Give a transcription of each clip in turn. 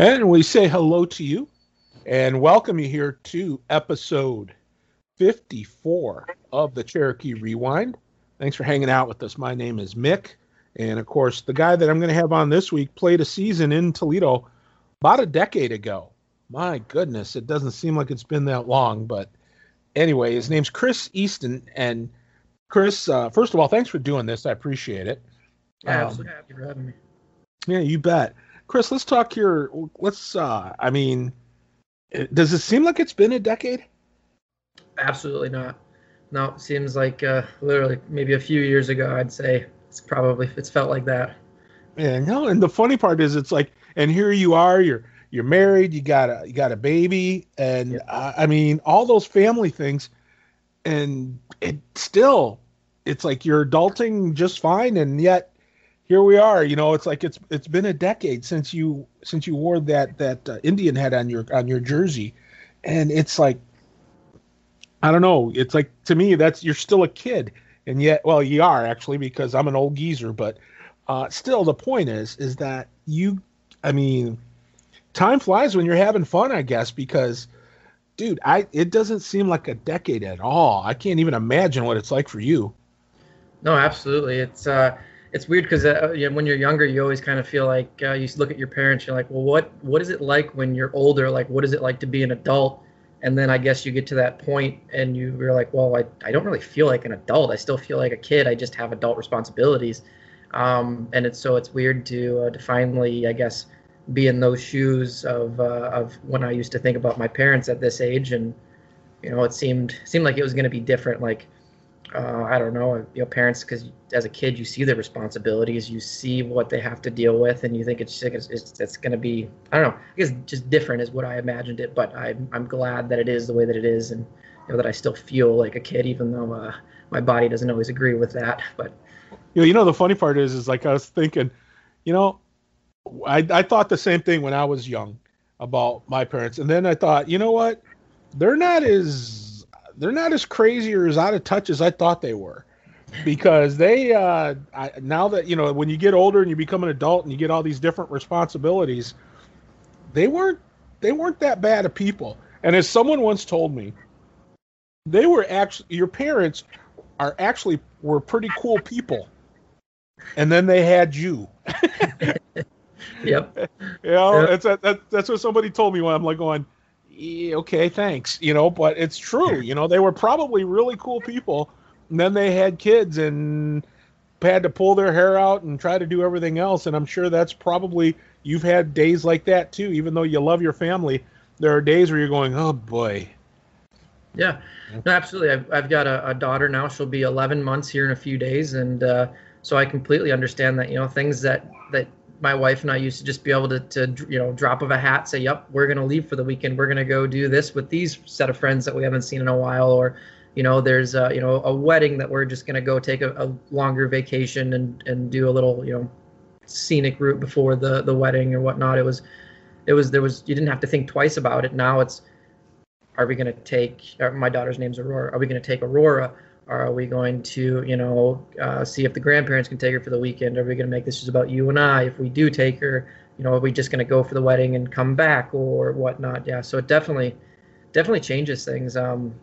And we say hello to you and welcome you here to episode 54 of the Cherokee Rewind. Thanks for hanging out with us. My name is Mik. And of course, the guy that I'm going to have on this week played a season in Toledo about a decade ago. My goodness, it doesn't seem like it's been that long. But anyway, his name's Chris Easton. And Chris, uh, first of all, thanks for doing this. I appreciate it. Yeah, um, happy for having me. Yeah, you bet. Chris, let's talk here. Let's. uh I mean, does it seem like it's been a decade? Absolutely not. No, it seems like uh, literally maybe a few years ago. I'd say it's probably it's felt like that. Yeah, no, and the funny part is, it's like, and here you are. You're you're married. You got a you got a baby, and yep. uh, I mean all those family things, and it still, it's like you're adulting just fine, and yet here we are. You know, it's like it's it's been a decade since you since you wore that that uh, Indian head on your on your jersey, and it's like I don't know. It's like to me that's you're still a kid, and yet well you are actually because I'm an old geezer, but uh, still the point is is that you I mean time flies when you're having fun I guess because dude I it doesn't seem like a decade at all. I can't even imagine what it's like for you. No, absolutely. It's uh it's weird because uh, you know, when you're younger, you always kind of feel like uh, you look at your parents. You're like, well, what what is it like when you're older? Like, what is it like to be an adult? And then I guess you get to that point and you, you're like, well, I, I don't really feel like an adult. I still feel like a kid. I just have adult responsibilities. Um, and it's so it's weird to uh, to finally, I guess, be in those shoes of uh, of when I used to think about my parents at this age, and you know, it seemed seemed like it was going to be different. Like uh, I don't know, you know, parents, because as a kid you see the responsibilities, you see what they have to deal with, and you think it's it's, it's, it's going to be, I don't know, I guess just different is what I imagined it. But I'm I'm glad that it is the way that it is, and you know that I still feel like a kid, even though uh, my body doesn't always agree with that. But you know, you know, the funny part is, is like I was thinking, you know, I I thought the same thing when I was young about my parents, and then I thought, you know what, they're not as they're not as crazy or as out of touch as I thought they were. Because they uh, I, now that you know when you get older and you become an adult and you get all these different responsibilities, they weren't they weren't that bad of people. And as someone once told me, they were actually your parents are actually were pretty cool people. And then they had you. yep. You know, yep. That's, that, that's what somebody told me when I'm like going, okay, thanks, you know, but it's true. You know, they were probably really cool people. And then they had kids and had to pull their hair out and try to do everything else. And I'm sure that's probably, you've had days like that too. Even though you love your family, there are days where you're going, oh boy. Yeah, no, absolutely. I've, I've got a, a daughter now. She'll be 11 months here in a few days. And uh, so I completely understand that, you know, things that, that my wife and I used to just be able to, to you know, drop of a hat, say, "Yep, we're going to leave for the weekend. We're going to go do this with these set of friends that we haven't seen in a while," or, you know, there's a, you know a wedding that we're just going to go take a, a, longer vacation and and do a little you know scenic route before the the wedding or whatnot. It was, it was there was you didn't have to think twice about it. Now it's, are we going to take? Uh, my daughter's name's Aurora. Are we going to take Aurora? Are we going to, you know, uh, see if the grandparents can take her for the weekend? Are we going to make this just about you and I? If we do take her, you know, are we just going to go for the wedding and come back or whatnot? Yeah, so it definitely, definitely changes things. Um,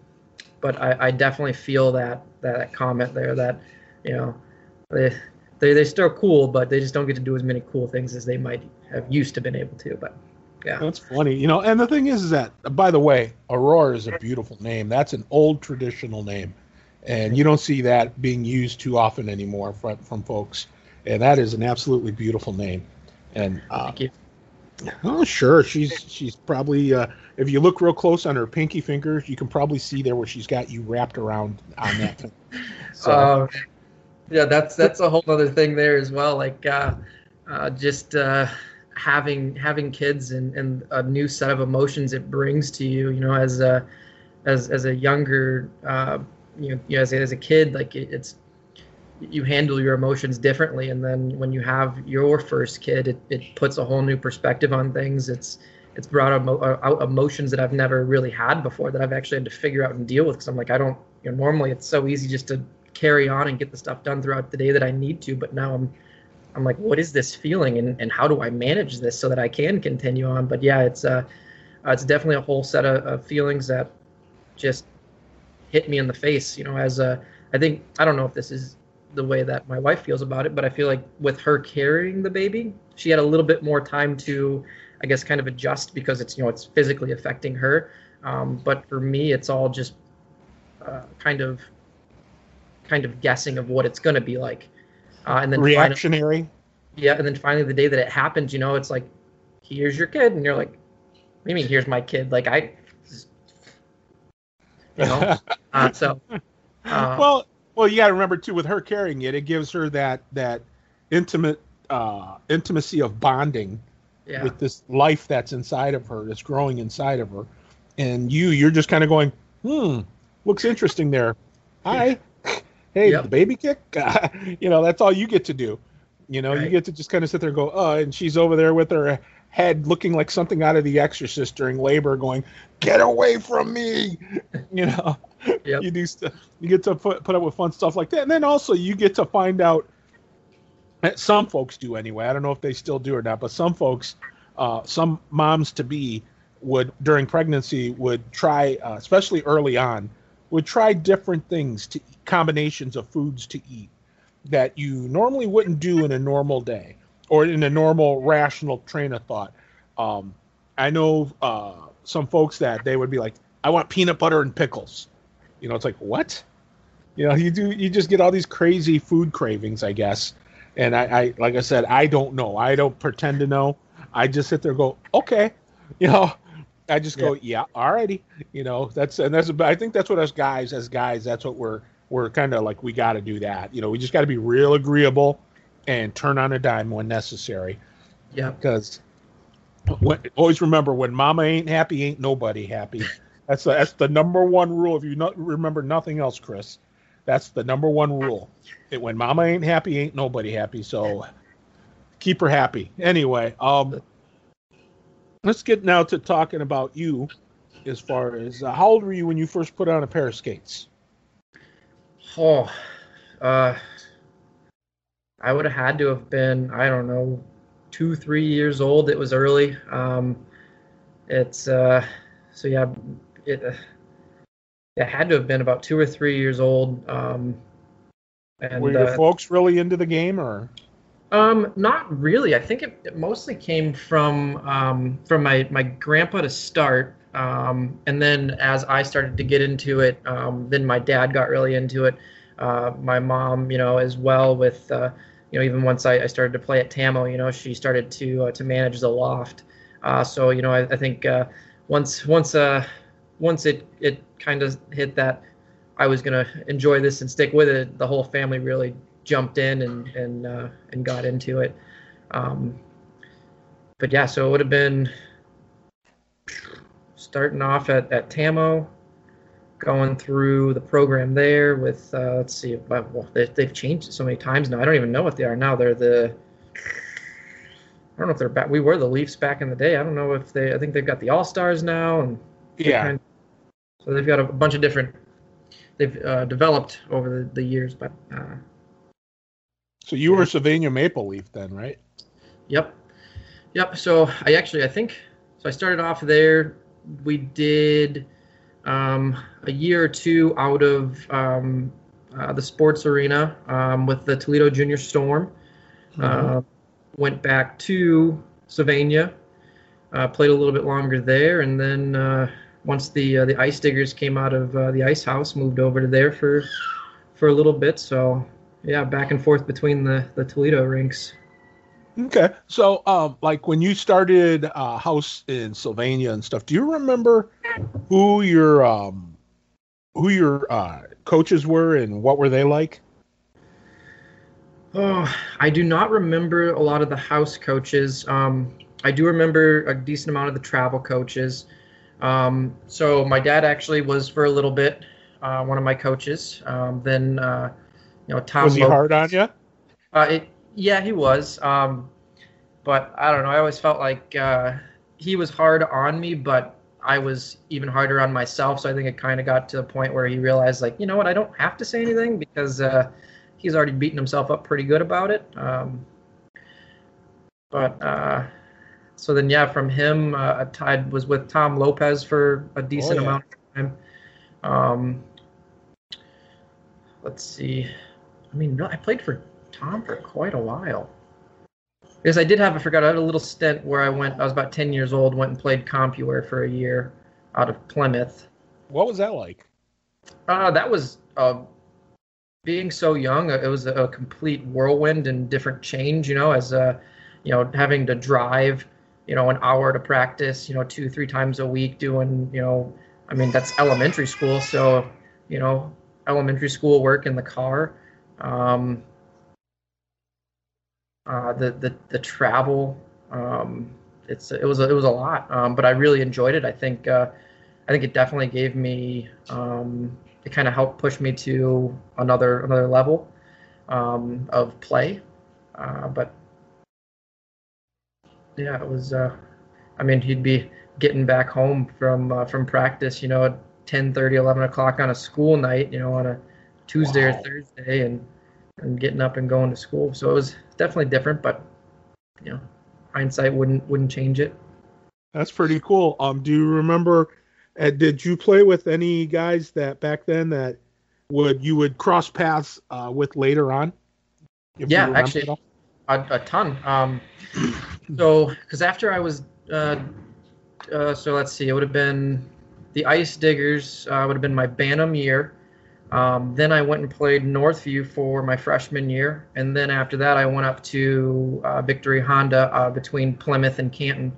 but I, I definitely feel that that comment there that, you know, they they they're still cool, but they just don't get to do as many cool things as they might have used to been able to. But yeah, that's funny, you know. And the thing is, is that by the way, Aurora is a beautiful name. That's an old traditional name and you don't see that being used too often anymore from from folks. And that is an absolutely beautiful name. And uh, thank you. Oh, sure. She's she's probably uh, if you look real close on her pinky fingers, you can probably see there where she's got you wrapped around on that. so, uh, yeah, that's that's a whole other thing there as well. Like uh, uh, just uh, having having kids and, and a new set of emotions it brings to you. You know, as a as as a younger uh, you know, as, as a kid, like it, it's you handle your emotions differently. And then when you have your first kid it, it puts a whole new perspective on things. It's it's brought out, out emotions that i've never really had before that i've actually had to figure out and deal with. Because i'm like i don't you know normally it's so easy just to carry on and get the stuff done throughout the day that i need to. But now i'm I'm like, what is this feeling, and, and how do I manage this so that I can continue on? But yeah, it's uh, uh it's definitely a whole set of, of feelings that just hit me in the face. You know, as a I think I don't know if this is the way that my wife feels about it, but I feel like with her carrying the baby, she had a little bit more time to, I guess, kind of adjust because it's you know it's physically affecting her. Um, but for me, it's all just uh, kind of kind of guessing of what it's going to be like, uh, and then reactionary. Finally, yeah, and then finally the day that it happens, you know, it's like, here's your kid, and you're like, what do you mean, here's my kid? Like I, you know, uh, so. Uh, well, well, you got to remember too, with her carrying it, it gives her that that intimate uh, intimacy of bonding yeah. with this life that's inside of her, that's growing inside of her, and you, you're just kind of going, hmm, looks interesting there. Hi, hey, yep. the baby kick. you know, that's all you get to do. You know, right. you get to just kind of sit there and go, oh, and she's over there with her head looking like something out of The Exorcist during labor, going, "Get away from me!" you know, yep. you do st- you get to put put up with fun stuff like that, and then also you get to find out. Eh, some folks do anyway. I don't know if they still do or not, but some folks, uh, some moms to be would during pregnancy would try, uh, especially early on, would try different things to combinations of foods to eat that you normally wouldn't do in a normal day or in a normal rational train of thought. Um, I know uh, some folks that they would be like, "I want peanut butter and pickles," You know, it's like what? You know, you do you just get all these crazy food cravings, I guess. And I, I like I said, I don't know. I don't pretend to know. I just sit there and go, okay, you know. I just go, yeah, yeah alrighty. You know, that's and that's. I think that's what us guys, as guys, that's what we're we're kind of like. We got to do that. You know, we just got to be real agreeable and turn on a dime when necessary. Yeah. Because always remember, when Mama ain't happy, ain't nobody happy. That's the, that's the number one rule. If you not, remember nothing else, Chris, that's the number one rule. It, when Mama ain't happy, ain't nobody happy. So keep her happy. Anyway, um, let's get now to talking about you. As far as uh, how old were you when you first put on a pair of skates? Oh, uh, I would have had to have been I don't know two three years old. It was early. Um, it's uh, so yeah, it, uh, it had to have been about two or three years old. Um, and, Were your uh, folks really into the game, or? Um, not really. I think it, it mostly came from um, from my my grandpa to start, um, and then as I started to get into it, um, then my dad got really into it. Uh, my mom, you know, as well with, uh, you know, even once I, I started to play at Tamo, you know, she started to uh, to manage the loft. Uh, so you know, I, I think uh, once once uh, once it it kind of hit that I was gonna enjoy this and stick with it, the whole family really jumped in and and uh, and got into it. Um, but yeah, so it would have been starting off at, at Tamo, going through the program there with uh, let's see, well they, they've changed so many times now. I don't even know what they are now. They're the I don't know if they're back. We were the Leafs back in the day. I don't know if they. I think they've got the All Stars now, and yeah, kind so they've got a bunch of different they've uh, developed over the, the years, but. Uh, so you were Sylvania Maple Leaf then, right? Yep, yep. So I actually I think so. I started off there. We did um, a year or two out of um, uh, the sports arena um, with the Toledo Junior Storm. Mm-hmm. Uh, went back to Sylvania, uh, played a little bit longer there, and then uh, once the uh, the ice diggers came out of uh, the ice house, moved over to there for for a little bit. So yeah, back and forth between the the Toledo rinks. Okay, so um, like when you started uh, house in Sylvania and stuff, do you remember who your um, who your uh, coaches were and what were they like? Oh, I do not remember a lot of the house coaches. Um, I do remember a decent amount of the travel coaches. Um, so my dad actually was for a little bit uh, one of my coaches. Um, then uh, you know Tom was he hard on you? Uh, it, yeah, he was. Um, but I don't know. I always felt like uh, he was hard on me, but I was even harder on myself. So I think it kind of got to the point where he realized, like, you know what, I don't have to say anything because uh, he's already beaten himself up pretty good about it. Um, but uh, so then yeah, from him, uh, tied was with Tom Lopez for a decent oh, yeah. amount of time. Um, let's see. I mean, I played for Tom for quite a while. Because I did have, I forgot, I had a little stint where I went, I was about 10 years old, went and played CompuWare for a year out of Plymouth. What was that like? Uh, that was, uh, being so young, it was a, complete whirlwind and different change, you know, as, uh, you know, having to drive, you know, an hour to practice, you know, two, three times a week doing, you know, I mean, that's elementary school. So, you know, elementary school work in the car. Um, uh, the, the the travel, um, it's it was a, it was a lot, um, but I really enjoyed it. I think uh, I think it definitely gave me um, it kind of helped push me to another another level um, of play. Uh, but yeah, it was. Uh, I mean, he'd be getting back home from uh, from practice, you know, at 10, 30, 11 o'clock on a school night, you know, on a Tuesday wow. or Thursday, and and getting up and going to school. So it was definitely different, but you know, hindsight wouldn't wouldn't change it. That's pretty cool. Um, do you remember? Uh, did you play with any guys that back then that would you would cross paths uh, with later on? Yeah, actually, a, a, ton. Um, so because after I was, uh, uh, so let's see, it would have been the Ice Diggers. Uh, would have been my Bantam year. Um, then I went and played Northview for my freshman year, and then after that I went up to uh, Victory Honda uh, between Plymouth and Canton,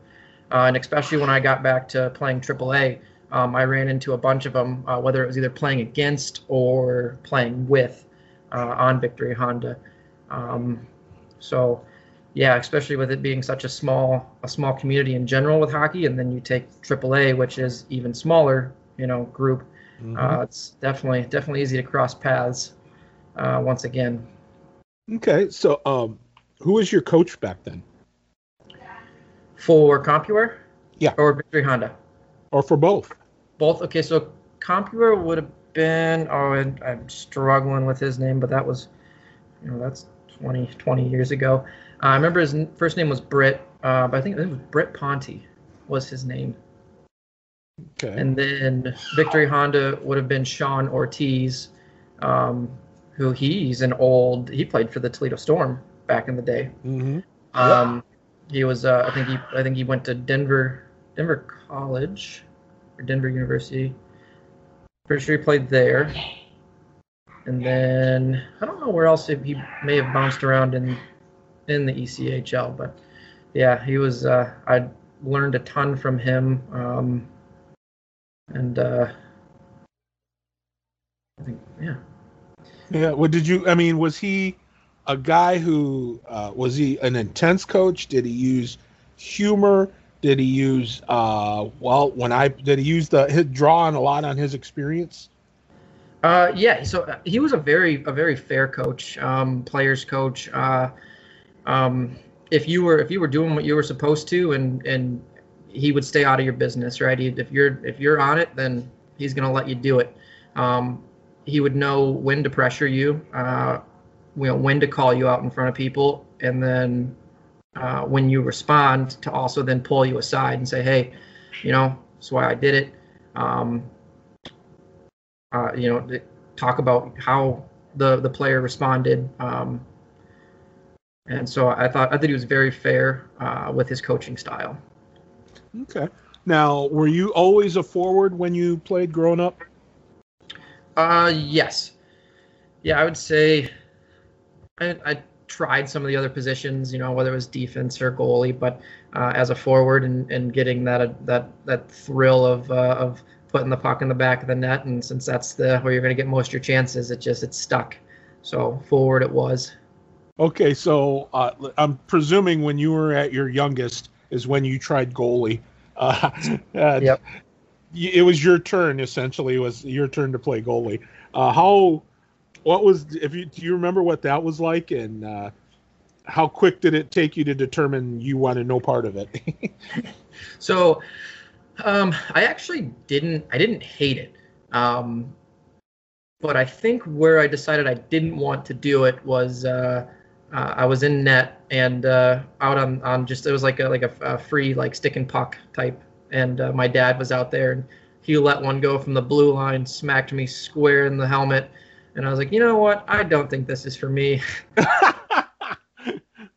uh, and especially when I got back to playing AAA, um, I ran into a bunch of them, uh, whether it was either playing against or playing with uh, on Victory Honda. Um, so, yeah, especially with it being such a small a small community in general with hockey, and then you take AAA, which is even smaller, you know, group. Mm-hmm. Uh, it's definitely definitely easy to cross paths uh, once again. Okay, so um, who was your coach back then? For CompuWare? Yeah. Or Victory Honda? Or for both? Both. Okay, so CompuWare would have been. Oh, I'm struggling with his name, but that was, you know, that's 20, 20 years ago. Uh, I remember his first name was Britt, uh, but I think it was Britt Ponte was his name. Okay. And then Victory Honda would have been Sean Ortiz, um, who he's an old. He played for the Toledo Storm back in the day. Mm-hmm. Um, he was. Uh, I think he. I think he went to Denver. Denver College, or Denver University. Pretty sure he played there. And then I don't know where else he may have bounced around in in the ECHL, but yeah, he was. Uh, I learned a ton from him. Um, and uh, I think yeah. Yeah. What did you? I mean, was he a guy who uh, was he an intense coach? Did he use humor? Did he use uh, well? When I did he use the his draw on a lot on his experience? Uh, yeah. So uh, he was a very a very fair coach, um, players coach. Uh, um, if you were if you were doing what you were supposed to and and he would stay out of your business, right? if you're if you're on it, then he's going to let you do it. Um, he would know when to pressure you, uh, you know, when to call you out in front of people, and then uh, when you respond, to also then pull you aside and say, "Hey, you know, that's why I did it." Um, uh, you know, talk about how the the player responded. Um, and so I thought I thought he was very fair uh, with his coaching style. Okay. Now, were you always a forward when you played growing up? Uh, yes. Yeah, I would say I, I tried some of the other positions, you know, whether it was defense or goalie, but uh, as a forward and, and getting that uh, that that thrill of uh, of putting the puck in the back of the net, and since that's the where you're going to get most of your chances, it just it's stuck. So forward it was. Okay, so uh, I'm presuming when you were at your youngest, is when you tried goalie. Uh, uh, yep. It was your turn essentially. It was your turn to play goalie. Uh, how? What was? If you do you remember what that was like, and uh, how quick did it take you to determine you wanted no part of it? so, um, I actually didn't. I didn't hate it. Um, but I think where I decided I didn't want to do it was uh, uh, I was in net and uh, out on, on just it was like a like a, a free like stick and puck type, and uh, my dad was out there and he let one go from the blue line, smacked me square in the helmet, and I was like, you know what? I don't think this is for me.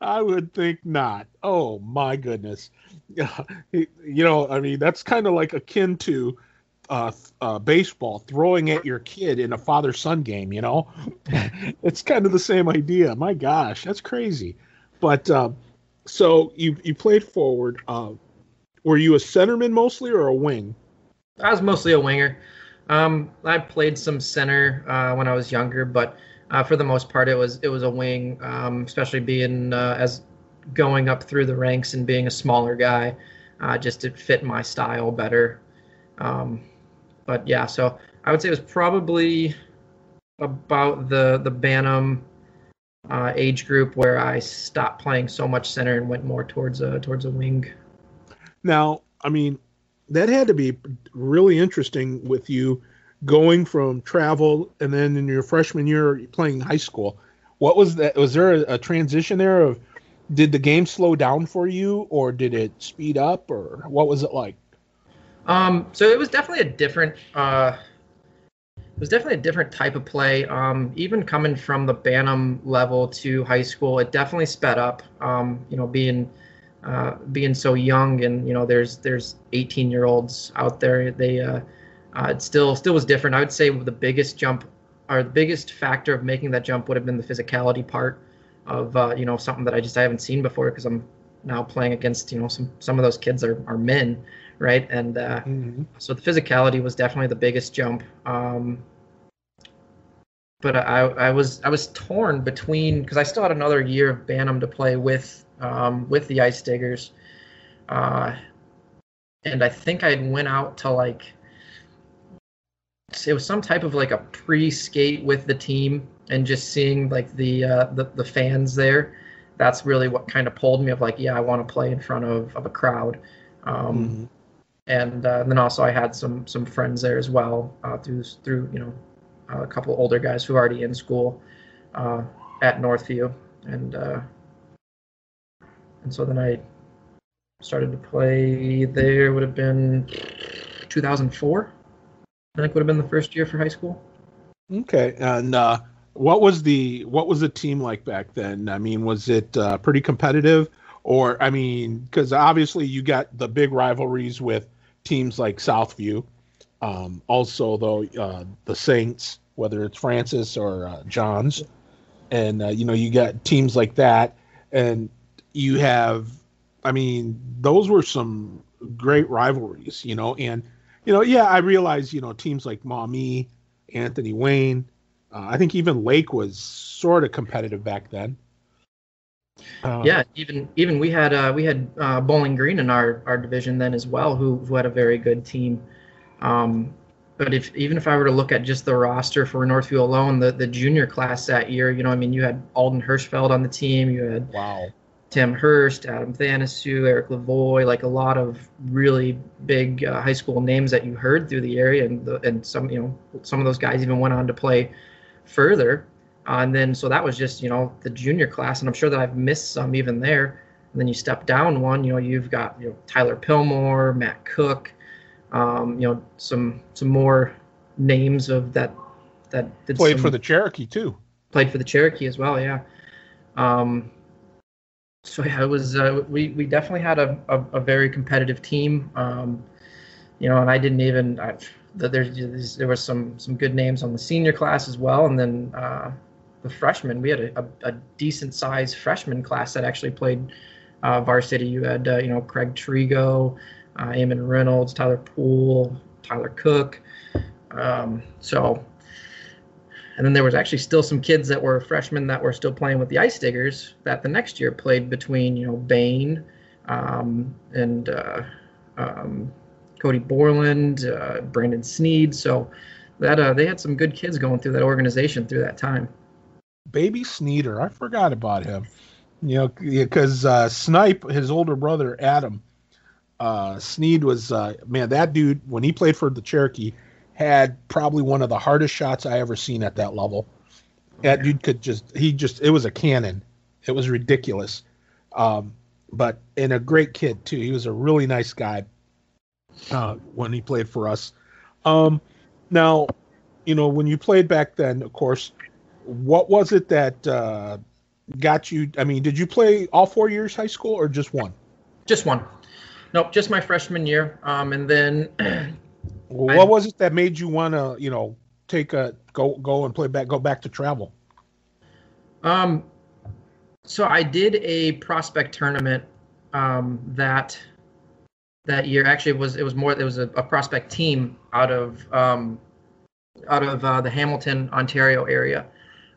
I would think not. Oh my goodness. you know, I mean, that's kind of like akin to uh, uh, baseball throwing at your kid in a father son game. You know, it's kind of the same idea. My gosh, that's crazy. But uh, so you you played forward. Uh, were you a centerman mostly or a wing? I was mostly a winger. Um, I played some center uh, when I was younger, but uh, for the most part, it was it was a wing, um, especially being uh, as going up through the ranks and being a smaller guy, uh, just to fit my style better. Um, but yeah, so I would say it was probably about the the Bantam uh, age group where I stopped playing so much center and went more towards a towards a wing. Now, I mean, that had to be really interesting with you going from travel and then in your freshman year playing high school. What was that? Was there a, a transition there of did the game slow down for you or did it speed up or what was it like? Um, so it was definitely a different, uh, it was definitely a different type of play. Um, even coming from the Bantam level to high school, it definitely sped up. Um, you know, being uh, being so young, and you know, there's there's 18 year olds out there. They uh, uh, it still still was different. I would say the biggest jump or the biggest factor of making that jump would have been the physicality part of uh, you know something that I just I haven't seen before because I'm now playing against you know some some of those kids are, are men right? And uh, mm-hmm. so the physicality was definitely the biggest jump. Um, but I, I was I was torn between because I still had another year of Bantam to play with um, with the Ice Diggers, uh, and I think I went out to like it was some type of like a pre-skate with the team and just seeing like the uh, the, the fans there. That's really what kind of pulled me of like yeah i want to play in front of, of a crowd. Um, mm-hmm. And uh, then also i had some some friends there as well uh, through through you know a couple older guys who are already in school uh, at northview and uh, and so then i started to play there would have been 2004 I think would have been the first year for high school. Okay, and uh, what was the what was the team like back then? I mean, was it uh, pretty competitive, or I mean, because obviously you got the big rivalries with teams like Southview. Um, also, though, uh, the Saints, whether it's Francis or uh, Johns, and uh, you know you got teams like that, and you have, I mean, those were some great rivalries, you know, and you know, yeah, I realize, you know, teams like Maumee, Anthony Wayne, uh, I think even Lake was sort of competitive back then. Uh, yeah, even even we had uh, we had uh, Bowling Green in our, our division then as well, who, who had a very good team. Um, but if even if I were to look at just the roster for Northview alone, the, the junior class that year, you know, I mean, you had Alden Hirschfeld on the team, you had wow. Tim Hurst, Adam Thanasu, Eric Lavoy, like a lot of really big uh, high school names that you heard through the area, and the, and some you know some of those guys even went on to play further. Uh, and then so that was just you know the junior class, and I'm sure that I've missed some even there. And then you step down one, you know you've got you know Tyler Pillmore, Matt Cook, um, you know some some more names of that that played some, for the Cherokee too. Played for the Cherokee as well, yeah. Um, so yeah, it was uh, we we definitely had a, a, a very competitive team. Um, you know, and I didn't even I, there's there was some some good names on the senior class as well, and then uh, the freshmen we had a, a, a decent sized freshman class that actually played uh, varsity. You had uh, you know Craig Trigo, uh, Eamon Reynolds, Tyler Poole, Tyler Cook. Um, so and then there was actually still some kids that were freshmen that were still playing with the Ice Diggers that the next year played between you know Bain um, and uh, um, Cody Borland, uh, Brandon Sneed. So that uh, they had some good kids going through that organization through that time. Baby Sneeder, I forgot about him. You know, because uh, Snipe, his older brother Adam, uh, Sneed was uh, man. That dude when he played for the Cherokee had probably one of the hardest shots I ever seen at that level. That dude could just he just it was a cannon. it was ridiculous. Um, but and a great kid too. He was a really nice guy uh, when he played for us. Um, now, you know, when you played back then, of course, what was it that uh, got you? I mean, did you play all four years high school or just one? Just one. Nope, just my freshman year. Um, and then. well, what was it that made you want to, you know, take a go go and play back, go back to travel? Um, so I did a prospect tournament um, that that year. Actually, it was it was more it was a, a prospect team out of um, out of uh, the Hamilton, Ontario area,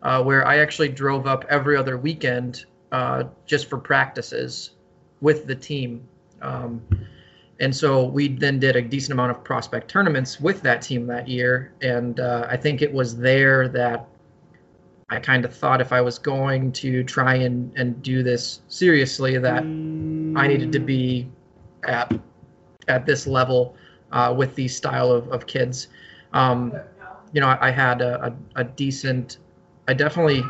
uh, where I actually drove up every other weekend uh, just for practices with the team. Um, and so we then did a decent amount of prospect tournaments with that team that year. And uh, I think it was there that I kind of thought if I was going to try and, and do this seriously, that I needed to be at at this level uh, with these style of, of kids. Um, you know, I, I had a, a, a, decent, I definitely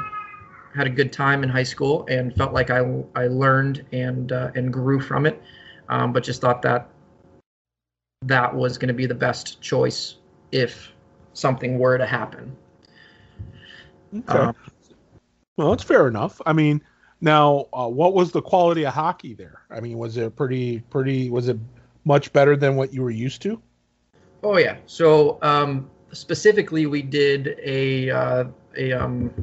had a good time in high school and felt like I, I learned and uh, and grew from it, um, but just thought that that was going to be the best choice if something were to happen. Okay. Um, well, that's fair enough. I mean, now, uh, what was the quality of hockey there? I mean, was it pretty, pretty? Was it much better than what you were used to? Oh yeah. So um, specifically, we did a uh, a um,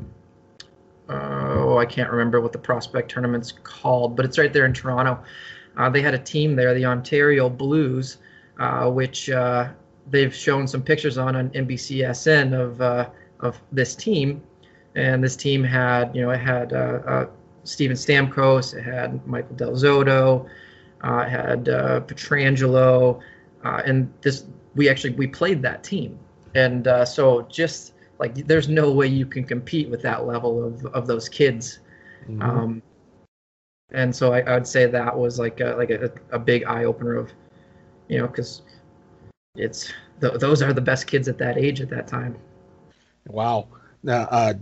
uh, oh I can't remember what the prospect tournament's called, but it's right there in Toronto. Uh, they had a team there, the Ontario Blues, uh, which uh, they've shown some pictures on on NBCSN of uh, of this team and this team had you know it had uh, uh, Steven Stamkos, it had Michael Del Zotto, it had Pietrangelo, uh, and this we actually we played that team, and uh, so just like there's no way you can compete with that level of of those kids. Mm-hmm. Um, and so I, I, would say that was like a, like a, a big eye opener of, you know, because it's th- those are the best kids at that age at that time. Wow. Now, uh,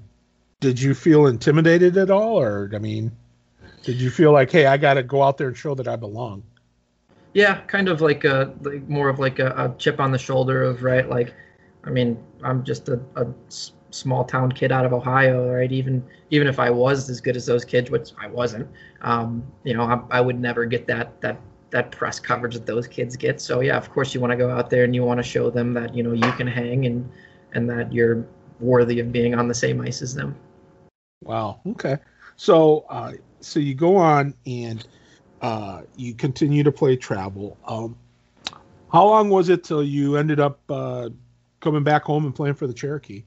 did you feel intimidated at all, or I mean, did you feel like, hey, I got to go out there and show that I belong? Yeah, kind of like a like more of like a, a chip on the shoulder of right, like, I mean, I'm just a, a small town kid out of Ohio, right? Even even if I was as good as those kids, which I wasn't, um, you know, I, I would never get that that that press coverage that those kids get. So yeah, of course you want to go out there and you want to show them that you know you can hang and and that you're worthy of being on the same ice as them. Wow. Okay. So, uh, so you go on and uh, you continue to play travel. Um, how long was it till you ended up uh, coming back home and playing for the Cherokee?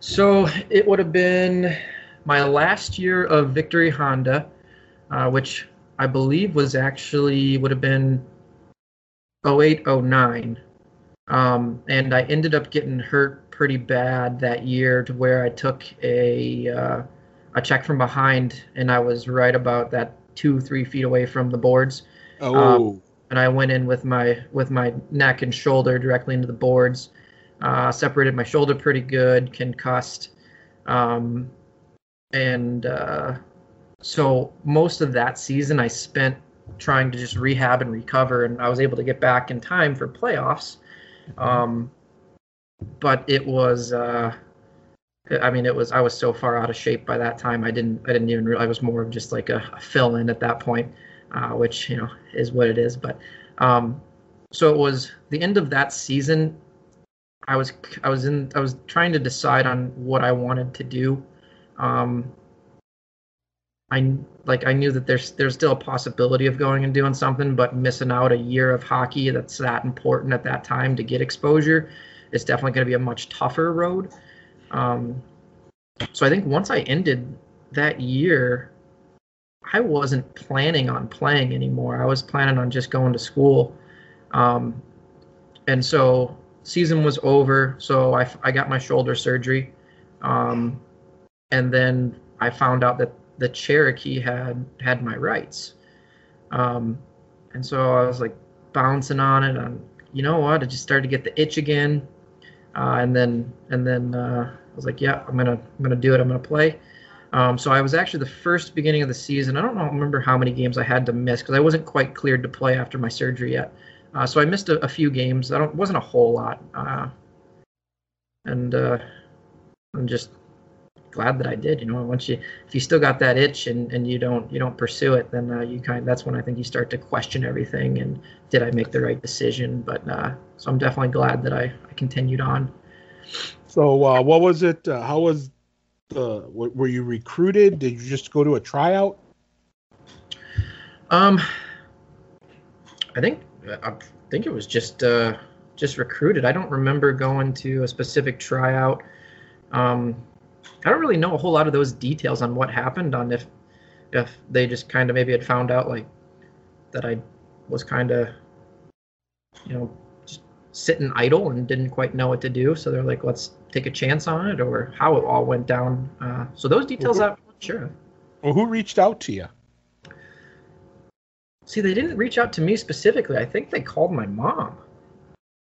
So it would have been my last year of Victory Honda, uh, which I believe was actually would have been 08, 09. Um, and I ended up getting hurt pretty bad that year to where I took a uh, a check from behind and I was right about that two three feet away from the boards. Oh. Um, and I went in with my with my neck and shoulder directly into the boards. Uh, separated my shoulder pretty good, concussed, um, and uh, so most of that season I spent trying to just rehab and recover, and I was able to get back in time for playoffs. Um, but it was uh, I mean, it was I was so far out of shape by that time. I didn't I didn't even realize I was more of just like a, a fill in at that point, uh, which you know is what it is. But um, so it was the end of that season. I was I was in I was trying to decide on what I wanted to do. Um, I like I knew that there's there's still a possibility of going and doing something, but missing out a year of hockey that's that important at that time to get exposure it's definitely going to be a much tougher road. Um, so I think once I ended that year, I wasn't planning on playing anymore. I was planning on just going to school. Um, and so season was over. So I, I got my shoulder surgery. Um, and then I found out that the Cherokee had had my rights. Um, and so I was like bouncing on it. And you know what? I just started to get the itch again. Uh, and then and then uh, I was like, yeah, I'm gonna I'm gonna do it. I'm gonna play. Um, so I was actually the first beginning of the season. I don't know, remember how many games I had to miss because I wasn't quite cleared to play after my surgery yet. Uh, so I missed a, a, few games. I don't wasn't a whole lot, uh, and uh, I'm just glad that I did. You know, once you if you still got that itch and, and you don't you don't pursue it, then uh, you kind that's when I think you start to question everything and did I make the right decision? But uh, so I'm definitely glad that I, I continued on. So uh, what was it? how was the were you recruited? Did you just go to a tryout? Um, I think I think it was just uh, just recruited. I don't remember going to a specific tryout. Um, I don't really know a whole lot of those details on what happened. On if if they just kind of maybe had found out like that I was kind of you know sitting idle and didn't quite know what to do. So they're like, let's take a chance on it, or how it all went down. Uh, so those details well, I'm not sure. Well, who reached out to you? See, they didn't reach out to me specifically. I think they called my mom.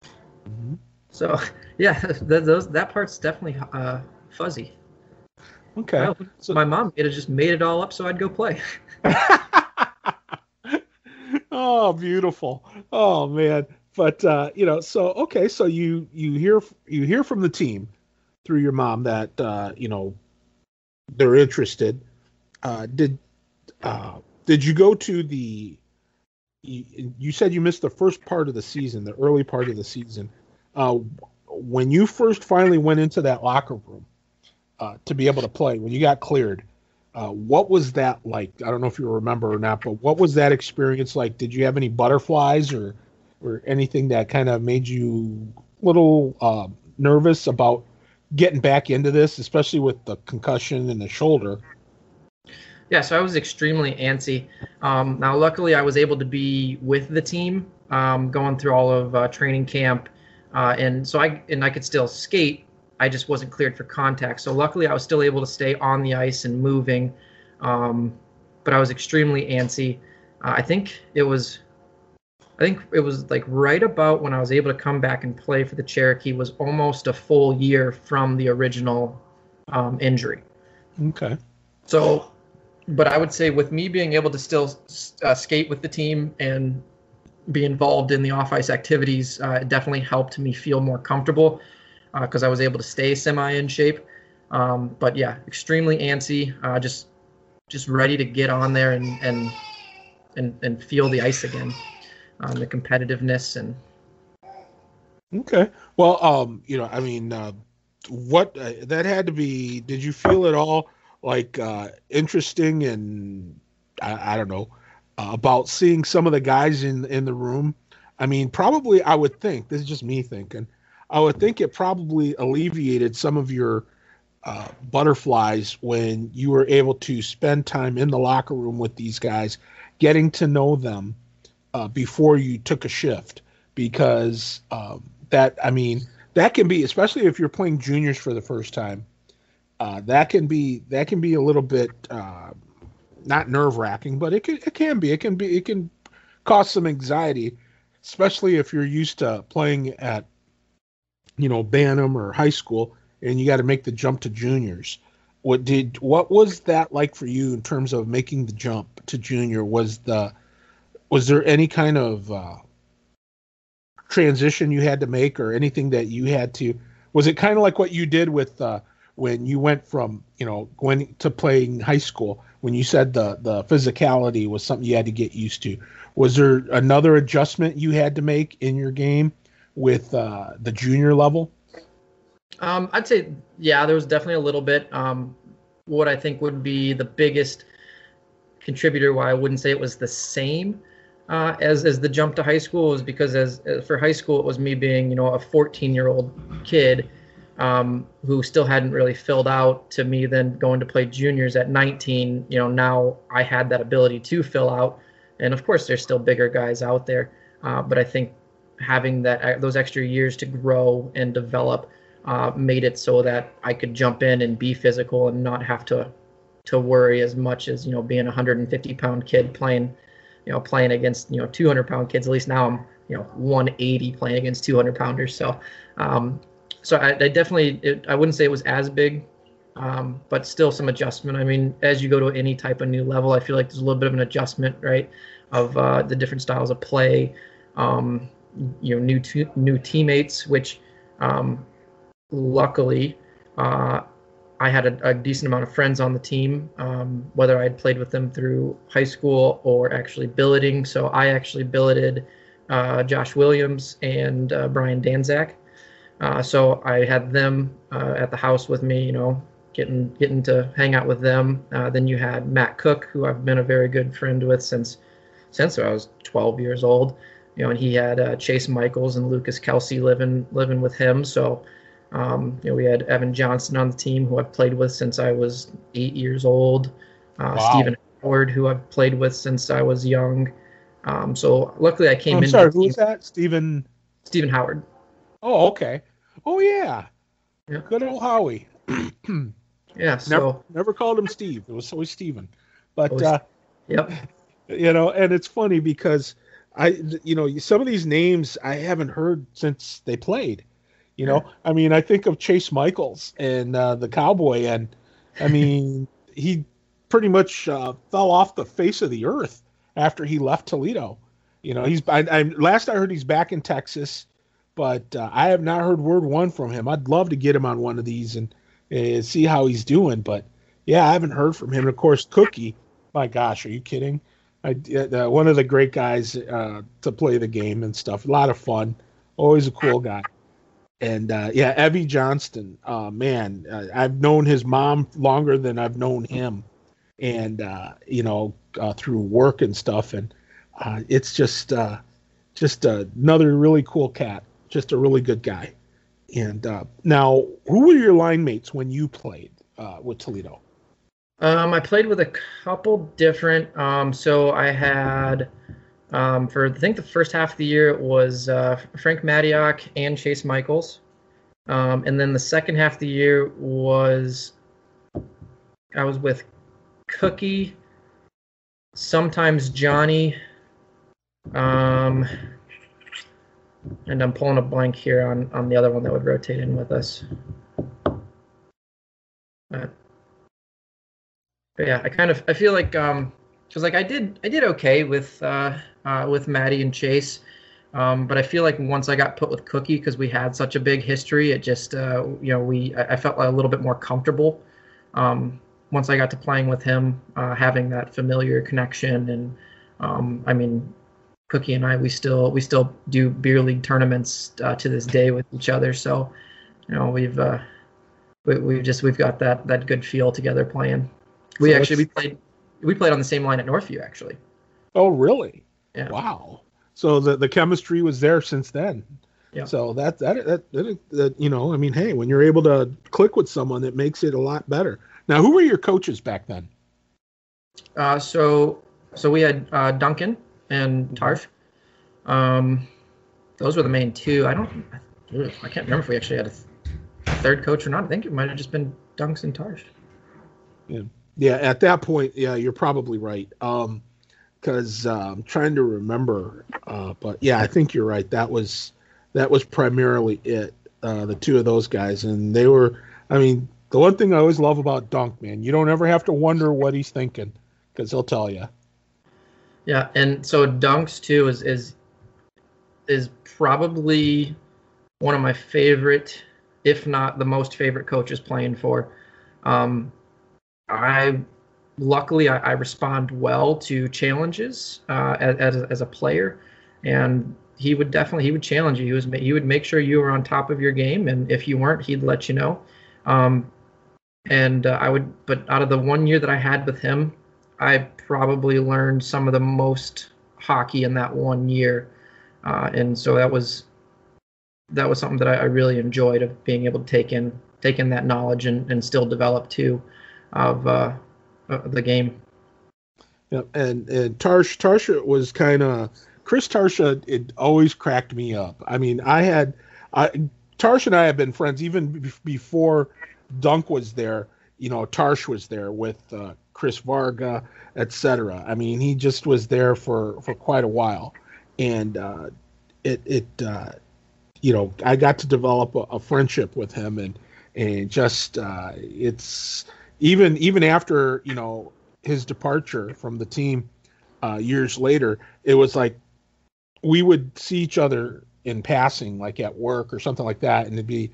Mm-hmm. So, yeah, th- those that part's definitely uh, fuzzy. Okay. Well, so my mom it just made it all up so I'd go play. oh, beautiful. Oh man but uh, you know, so okay, so you you hear you hear from the team through your mom that uh, you know they're interested. Uh, did uh, did you go to the? You, you said you missed the first part of the season, the early part of the season. Uh, when you first finally went into that locker room uh, to be able to play, when you got cleared, uh, what was that like? I don't know if you remember or not, but what was that experience like? Did you have any butterflies or or anything that kind of made you a little uh, nervous about getting back into this, especially with the concussion and the shoulder? Yeah, so I was extremely antsy. Um, now, luckily, I was able to be with the team um, going through all of uh, training camp, uh, and so I and I could still skate. I just wasn't cleared for contact. So luckily, I was still able to stay on the ice and moving, um, but I was extremely antsy. Uh, I think it was I think it was like right about when I was able to come back and play for the Cherokee was almost a full year from the original um, injury. Okay. So, but I would say with me being able to still uh, skate with the team and be involved in the off ice activities, uh, it definitely helped me feel more comfortable because uh, I was able to stay semi in shape. Um, but yeah, extremely antsy, uh, just just ready to get on there and and and, and feel the ice again um, the competitiveness and. Okay. Well, um, you know, I mean, uh, what uh, that had to be. Did you feel at all like uh, interesting and I, I don't know uh, about seeing some of the guys in in the room? I mean, probably I would think this is just me thinking. I would think it probably alleviated some of your uh, butterflies when you were able to spend time in the locker room with these guys, getting to know them, uh, before you took a shift because um, that I mean that can be especially if you're playing juniors for the first time. Uh, that can be that can be a little bit uh, not nerve wracking, but it can it can be it can be it can cause some anxiety, especially if you're used to playing at you know Bantam or high school and you got to make the jump to juniors. What did what was that like for you in terms of making the jump to junior? Was the was there any kind of uh, transition you had to make or anything that you had to was it kind of like what you did with uh, when you went from you know going to playing high school when you said the the physicality was something you had to get used to? Was there another adjustment you had to make in your game with uh, the junior level? Um, i'd say yeah there was definitely a little bit. Um, what i think would be the biggest contributor why i wouldn't say it was the same uh, as as the jump to high school was because as, as, for high school it was me being you know a 14 year old kid um, who still hadn't really filled out to me then going to play juniors at 19 you know now I had that ability to fill out. And of course there's still bigger guys out there. Uh, but I think having that uh, those extra years to grow and develop uh, made it so that I could jump in and be physical and not have to to worry as much as you know being a 150 pound kid playing you know, playing against, you know, 200 pound kids. At least now I'm, you know, 180 playing against 200 pounders. So, um, so I, I definitely, it, I wouldn't say it was as big um, but still some adjustment. I mean, as you go to any type of new level, I feel like there's a little bit of an adjustment, right, of uh, the different styles of play. Um, you know, new t- new teammates, which um, luckily uh, I had a, a, decent amount of friends on the team, um, whether I had played with them through high school or actually billeting. So I actually billeted uh, Josh Williams and uh, Brian Danzak. Uh, so I had them uh, at the house with me, you know, getting getting to hang out with them. Uh, then you had Matt Cook, who I've been a very good friend with since since I was 12 years old. You know, and he had uh, Chase Michaels and Lucas Kelsey living living with him. So, um, you know, we had Evan Johnson on the team, who I've played with since I was eight years old. Uh, wow. Stephen Howard, who I've played with since I was young. Um, so luckily, I came I'm in. Sorry, who's that? Stephen. Stephen Howard. Oh, okay. Oh yeah. Yeah. Good old Howie. yeah. So never, never called him Steve. It was always Stephen. But always, uh, yep. You know, and it's funny because I, you know, some of these names I haven't heard since they played. You know. I mean, I think of Chase Michaels and uh, the Cowboy, and I mean, he pretty much uh, fell off the face of the earth after he left Toledo. You know, he's I, I last I heard he's back in Texas, but uh, I have not heard word one from him. I'd love to get him on one of these and uh, see how he's doing, but yeah, I haven't heard from him. And of course, Cookie. My gosh, are you kidding? I, uh, one of the great guys uh, to play the game and stuff. A lot of fun. Always a cool guy. And uh, yeah, Evie Johnson. Uh, man, uh, I've known his mom longer than I've known him, and uh, you know uh, through work and stuff. And uh, it's just just another really cool cat. Just a really good guy. And now, who were your line mates when you played with Toledo? Um, I played with a couple different. Um, so I had um, for I think the first half of the year it was uh, Frank Matioc and Chase Michaels, um, and then the second half of the year was I was with Cookie, sometimes Johnny, um, and I'm pulling a blank here on on the other one that would rotate in with us. Uh, but yeah, I kind of I feel like um because like I did I did okay with uh, uh with Maddie and Chase, um but I feel like once I got put with Cookie because we had such a big history, it just uh you know we I, felt a little bit more comfortable. Um, once I got to playing with him, uh, having that familiar connection, and um, I mean, Cookie and I, we still we still do beer league tournaments uh, to this day with each other. So, you know, we've uh, we, we've just we've got that that good feel together playing. We so actually we played we played on the same line at Northview actually. Oh really? Yeah. Wow. So the the chemistry was there since then. Yeah. So that, that that, that that you know, I mean, hey, when you're able to click with someone, it makes it a lot better. Now, who were your coaches back then? Uh, so so we had uh, Duncan and Tarsh. Um, those were the main two. I don't. I can't remember if we actually had a th- third coach or not. I think it might have just been Dunks and Tarsh. Yeah yeah, at that point, yeah, you're probably right. Um, because uh, I'm trying to remember, uh, but yeah, I think you're right. That was that was primarily it. Uh, the two of those guys, and they were. I mean, the one thing I always love about Dunk, man, you don't ever have to wonder what he's thinking because he'll tell you. Yeah, and so Dunks too is is is probably one of my favorite, if not the most favorite coaches playing for. Um, I luckily I, I respond well to challenges uh, as, as a player, and he would definitely he would challenge you. He was he would make sure you were on top of your game, and if you weren't, he'd let you know. Um, and uh, I would, but out of the one year that I had with him, I probably learned some of the most hockey in that one year, uh, and so that was that was something that I, I, really enjoyed of being able to take in take in that knowledge and, and still develop too of uh, the game. Yeah, and and Tarsh Tarsha was kind of Chris Tarsha. It always cracked me up. I mean, I had I Tarsh and I have been friends even before Dunk was there. You know, Tarsh was there with uh, Chris Varga, etc. I mean, he just was there for for quite a while, and uh, it it uh, you know I got to develop a, a friendship with him and and just uh, it's even even after you know his departure from the team uh, years later, it was like we would see each other in passing, like at work or something like that, and it'd be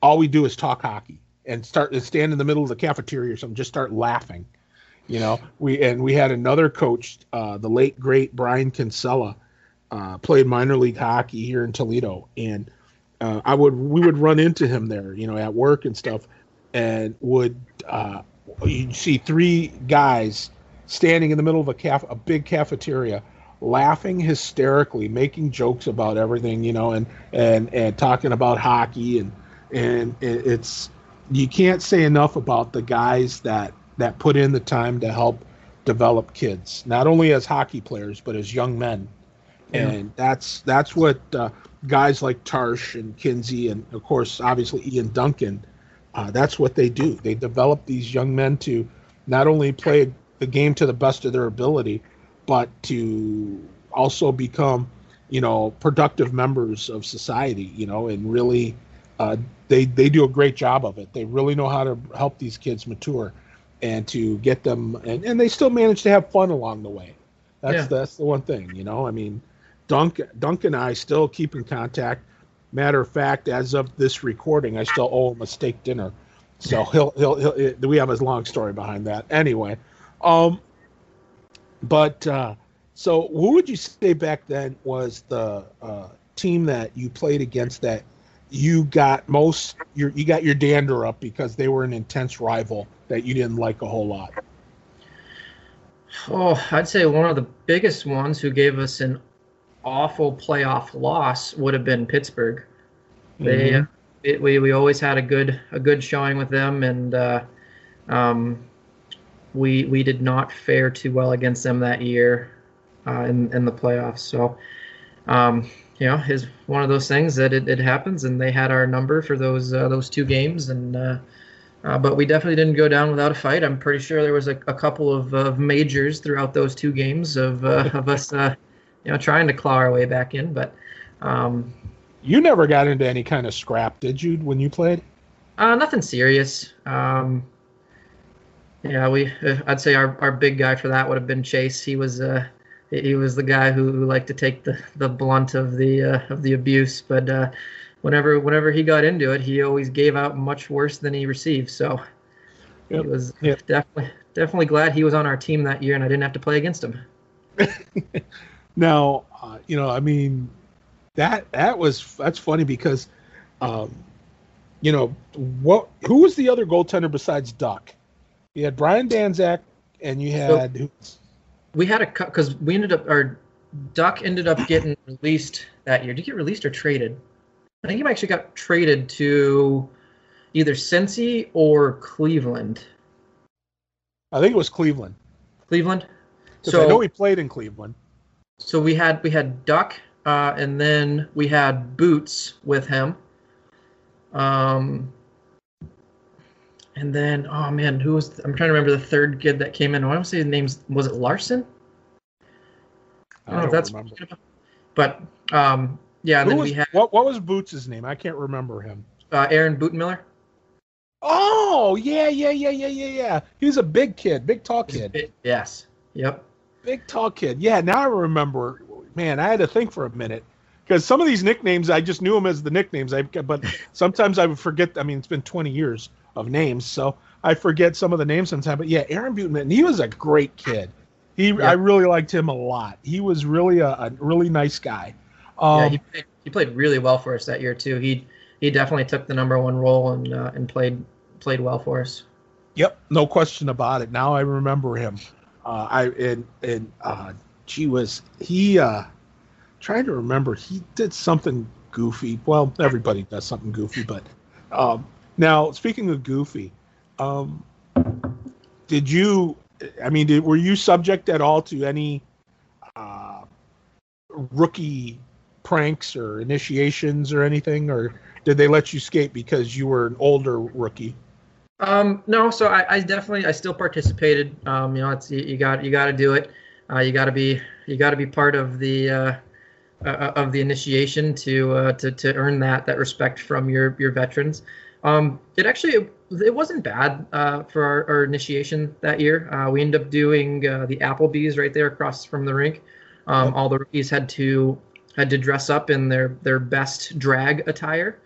all we do is talk hockey and start and stand in the middle of the cafeteria or something, just start laughing. You know, we and we had another coach, uh, the late great Brian Kinsella, uh, played minor league hockey here in Toledo, and uh, I would we would run into him there, you know, at work and stuff, and would uh, you'd see three guys standing in the middle of a caf a big cafeteria laughing hysterically making jokes about everything you know and and and talking about hockey and and it's you can't say enough about the guys that that put in the time to help develop kids not only as hockey players but as young men yeah. and that's that's what uh, guys like tarsh and kinsey and of course obviously ian duncan uh, that's what they do. They develop these young men to not only play the game to the best of their ability, but to also become, you know, productive members of society. You know, and really, uh, they they do a great job of it. They really know how to help these kids mature, and to get them, and, and they still manage to have fun along the way. That's yeah. that's the one thing. You know, I mean, Dunk Dunk and I still keep in contact Matter of fact, as of this recording, I still owe him a steak dinner. So he'll, he'll, he'll we have his long story behind that. Anyway, um, but uh, so who would you say back then was the uh, team that you played against that you got most your you got your dander up because they were an intense rival that you didn't like a whole lot? Oh, I'd say one of the biggest ones who gave us an awful playoff loss would have been Pittsburgh. They mm-hmm. it, we we always had a good a good showing with them, and uh, um, we we did not fare too well against them that year uh, in in the playoffs. So. Um, you know, is one of those things that it, it happens, and they had our number for those uh, those two games, and uh, uh, but we definitely didn't go down without a fight. I'm pretty sure there was a, a couple of, of majors throughout those two games of uh, of us uh, you know, trying to claw our way back in. But um, you never got into any kind of scrap, did you, when you played? Uh, nothing serious. Um, yeah, we. Uh, I'd say our, our big guy for that would have been Chase. He was uh, he was the guy who, who liked to take the, the blunt of the uh, of the abuse. But uh, whenever whenever he got into it, he always gave out much worse than he received. So yep. he was yep. definitely definitely glad he was on our team that year, and I didn't have to play against him. Now, uh, you know, I mean, that that was that's funny because, um, you know, what who was the other goaltender besides Duck? You had Brian Danzak, and you had. So we had a cut because we ended up our Duck ended up getting released that year. Did he get released or traded? I think he actually got traded to either Cincy or Cleveland. I think it was Cleveland. Cleveland. So I know he played in Cleveland so we had we had Duck, uh, and then we had Boots with him. Um, and then oh man, who was? I'm trying to remember the third kid that came in. I want to say the name's was it Larson? I don't, I don't know if that's remember. But um, yeah, then was, we had what what was Boots' name? I can't remember him. Uh, Aaron Butenmiller. Oh yeah, yeah, yeah, yeah, yeah, yeah. He was a big kid, big tall kid. Big, yes. Yep. Big tall kid. Yeah, now I remember. Man, I had to think for a minute because some of these nicknames I just knew them as the nicknames. I but sometimes I would forget. I mean, it's been 20 years of names, so I forget some of the names sometimes. But yeah, Aaron Buteman, he was a great kid. He, yeah. I really liked him a lot. He was really a, a really nice guy. Um, yeah, he played, he played really well for us that year too. He he definitely took the number one role and uh, and played played well for us. Yep, no question about it. Now I remember him. Uh, I and and uh, gee was he uh, trying to remember he did something goofy. Well, everybody does something goofy, but um, now speaking of goofy, um, did you? I mean, did, were you subject at all to any uh, rookie pranks or initiations or anything, or did they let you skate because you were an older rookie? Um, no, so I, I, definitely I still participated. Um, you know, it's you, you got you got to do it. Uh, you got to be you got to be part of the uh, uh, of the initiation to uh, to to earn that that respect from your your veterans. Um, it actually it wasn't bad uh, for our, our, initiation that year. Uh, we ended up doing uh, the Applebee's right there across from the rink. Um. All the rookies had to had to dress up in their their best drag attire,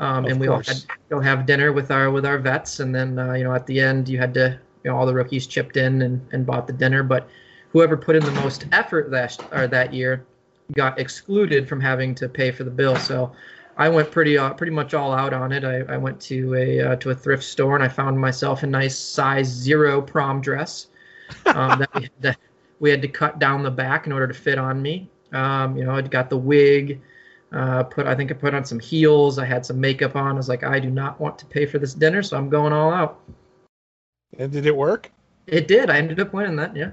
um, and we course. all had to go have dinner with our with our vets. And then uh, you know at the end you had to you know all the rookies chipped in and, and bought the dinner. But whoever put in the most effort that or that year got excluded from having to pay for the bill. So I went pretty uh, pretty much all out on it. I, I went to a uh, to a thrift store and I found myself a nice size zero prom dress um, that, we, that we had to cut down the back in order to fit on me. Um, you know, I got the wig. Uh, put I think I put on some heels. I had some makeup on. I was like, I do not want to pay for this dinner, so I'm going all out. And did it work? It did. I ended up winning that. Yeah.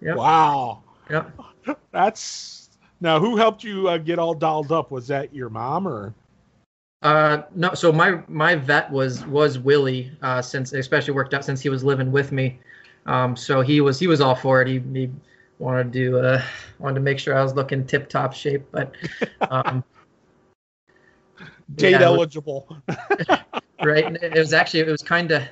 Yeah. Wow. Yeah. That's now. Who helped you uh, get all dolled up? Was that your mom or? Uh, no. So my my vet was was Willie. Uh, since especially worked out since he was living with me. Um, so he was he was all for it. He, he wanted to uh wanted to make sure I was looking tip top shape, but um, date yeah, eligible. right. It was actually it was kind of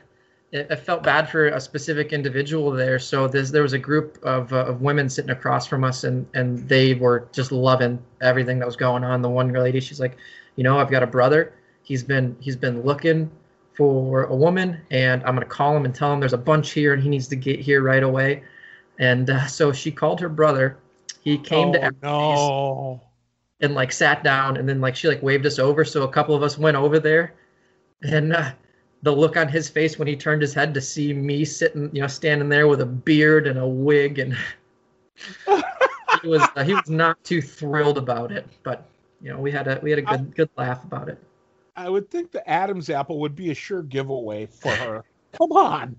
it, felt bad for a specific individual there. So there was a group of, uh, of women sitting across from us, and and they were just loving everything that was going on. The one lady, she's like, you know, I've got a brother. He's been he's been looking for a woman, and I'm gonna call him and tell him there's a bunch here, and he needs to get here right away. And uh, so she called her brother. He came oh, to no. and like sat down, and then like she like waved us over. So a couple of us went over there, and. Uh, the look on his face when he turned his head to see me sitting, you know, standing there with a beard and a wig, and he was uh, he was not too thrilled about it. But you know, we had a we had a good I, good laugh about it. I would think the Adam's apple would be a sure giveaway for her. Come on.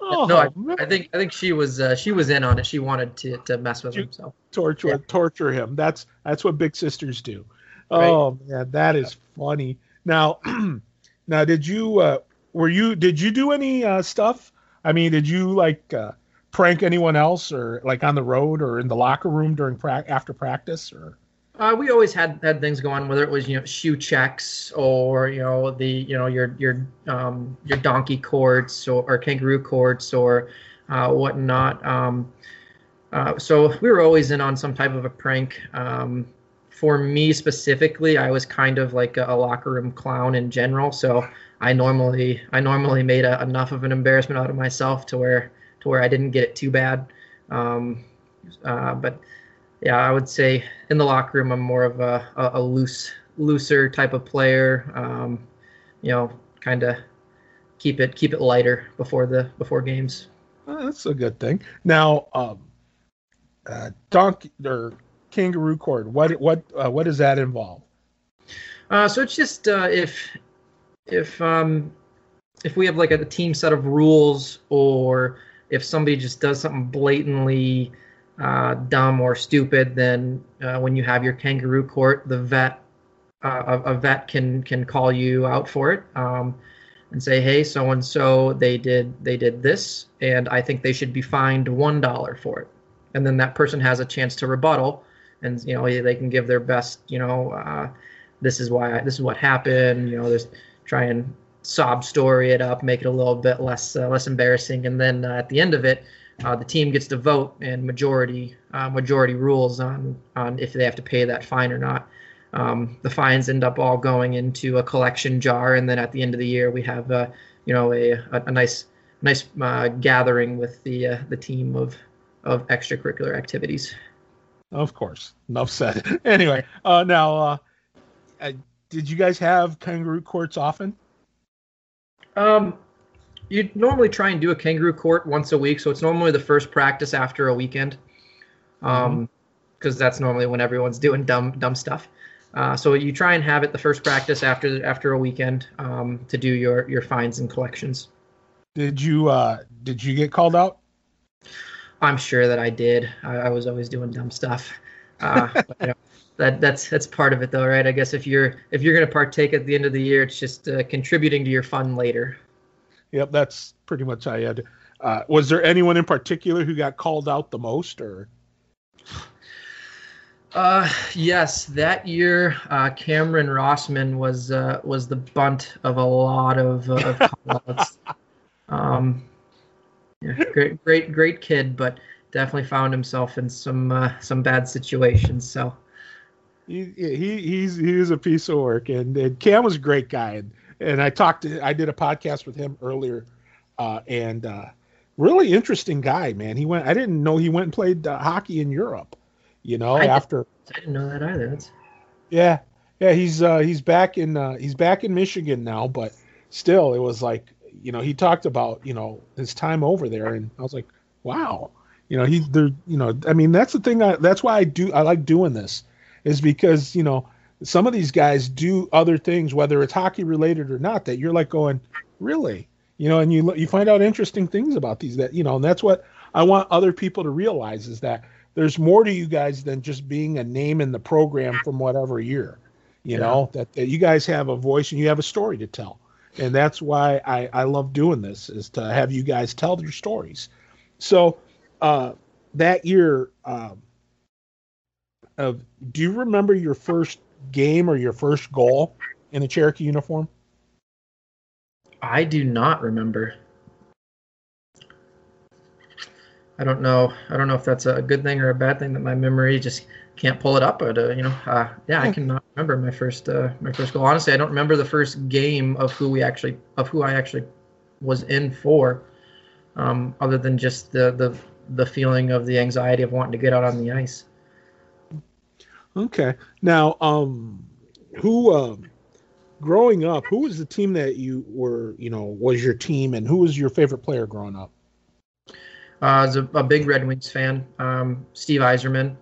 Oh, no, I, I, think I think she was uh, she was in on it. She wanted to, to mess with him. So torture yeah. torture him. That's that's what big sisters do. Right. Oh man, that is funny. Now Now, did you uh, were you did you do any uh, stuff? I mean, did you like uh, prank anyone else, or like on the road, or in the locker room during pra- after practice, or? Uh, we always had had things going, whether it was you know shoe checks or you know the you know your your um, your donkey courts or, or kangaroo courts or uh, whatnot. Um, uh, so we were always in on some type of a prank. Um, for me specifically, I was kind of like a, a, locker room clown in general. So I normally I normally made a, enough of an embarrassment out of myself to where to where I didn't get it too bad. Um, uh, but yeah, I would say in the locker room I'm more of a, a, a loose looser type of player. Um, you know, kind of keep it keep it lighter before the before games. Well, that's a good thing. Now, um, uh, donkey or kangaroo court? What what uh, what does that involve? Uh, so it's just uh, if if um, if we have like a team set of rules, or if somebody just does something blatantly uh, dumb or stupid, than uh, when you have your kangaroo court, the vet uh, a, vet can can call you out for it. Um, and say, hey, so and so they did they did this, and I think they should be fined one dollar for it. And then that person has a chance to rebuttal, and you know they can give their best. You know, uh, this is why I, this is what happened. You know, there's try and sob story it up, make it a little bit less uh, less embarrassing, and then uh, at the end of it, uh, the team gets to vote and majority uh, majority rules on on if they have to pay that fine or not. Um, the fines end up all going into a collection jar, and then at the end of the year, we have uh, you know a, a, a nice nice uh, gathering with the the team of of extracurricular activities. Of course. Enough said. anyway, uh, now, uh, uh, did you guys have kangaroo courts often? Um, you normally try and do a kangaroo court once a week, so it's normally the first practice after a weekend. Um, because mm-hmm. that's normally when everyone's doing dumb dumb stuff. Uh, so you try and have it the first practice after after a weekend um, to do your your finds and collections. Did you uh, did you get called out? I'm sure that I did. I, I was always doing dumb stuff. Uh, but, you know, that that's that's part of it, though, right? I guess if you're if you're going to partake at the end of the year, it's just uh, contributing to your fun later. Yep, that's pretty much I had. Uh, was there anyone in particular who got called out the most, or? Uh, yes, that year uh, Cameron Rossman was uh, was the bunt of a lot of, uh, of um, yeah, great, great, great kid, but definitely found himself in some uh, some bad situations. So he, he he's he's a piece of work, and, and Cam was a great guy, and and I talked to I did a podcast with him earlier, uh, and uh, really interesting guy, man. He went I didn't know he went and played uh, hockey in Europe, you know I after I didn't know that either. That's yeah yeah he's uh, he's back in uh, he's back in Michigan now, but still it was like you know he talked about you know his time over there, and I was like wow you know, he there. You know, I mean, that's the thing. I, that's why I do. I like doing this, is because you know some of these guys do other things, whether it's hockey related or not. That you're like going, really, you know, and you you find out interesting things about these. That you know, and that's what I want other people to realize is that there's more to you guys than just being a name in the program from whatever year. You yeah. know that, that you guys have a voice and you have a story to tell, and that's why I I love doing this is to have you guys tell your stories. So uh, that year, um, of do you remember your first game or your first goal in a Cherokee uniform? I do not remember. I don't know. I don't know if that's a good thing or a bad thing that my memory just can't pull it up. But uh, you know, uh, yeah, I cannot remember my first uh, my first goal. Honestly, I don't remember the first game of who we actually of who I actually was in for, um, other than just the the the feeling of the anxiety of wanting to get out on the ice. Okay. Now, um, who, uh, growing up, who was the team that you were, you know, was your team, and who was your favorite player growing up? Uh, I was a, a big Red Wings fan. Um, Steve Yzerman.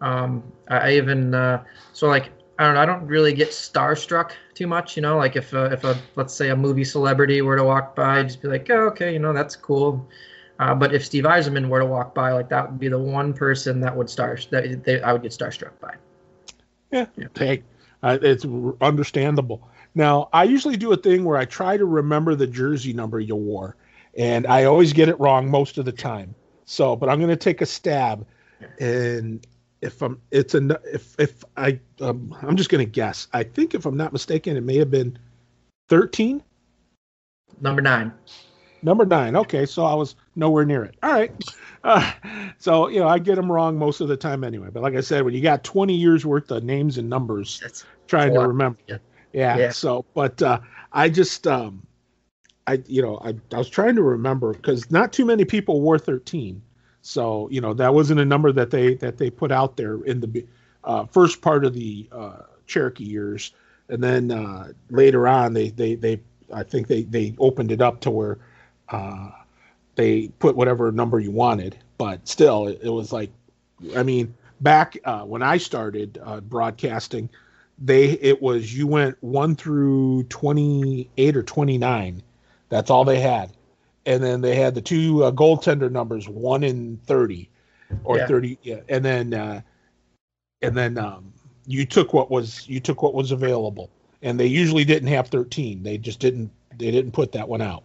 Um, I even uh, so like I don't know. I don't really get starstruck too much. You know, like if a, if a let's say a movie celebrity were to walk by, I'd just be like, oh, okay, you know, that's cool. Uh, but if Steve Yzerman were to walk by, like that would be the one person that would star that they, I would get starstruck by. Yeah, hey, uh, it's understandable. Now, I usually do a thing where I try to remember the jersey number you wore, and I always get it wrong most of the time. So, but I'm going to take a stab, and if I'm, it's a if if I, um, I'm just going to guess. I think if I'm not mistaken, it may have been 13. Number nine. Number nine. Okay, so I was nowhere near it. All right. Uh, so you know, I get them wrong most of the time anyway. But like I said, when you got 20 years worth of names and numbers, That's trying to remember. Yeah. yeah. yeah. So, but uh, I just, um, I you know, I I was trying to remember because not too many people wore 13. So you know, that wasn't a number that they that they put out there in the uh, first part of the uh, Cherokee years, and then uh, later on they they they I think they they opened it up to where uh, they put whatever number you wanted, but still, it, it was like, I mean, back uh, when I started uh, broadcasting, they it was you went one through twenty eight or twenty nine. That's all they had, and then they had the two uh, goaltender numbers, one in thirty, or yeah. thirty, yeah, and then uh, and then um, you took what was you took what was available, and they usually didn't have thirteen. They just didn't they didn't put that one out.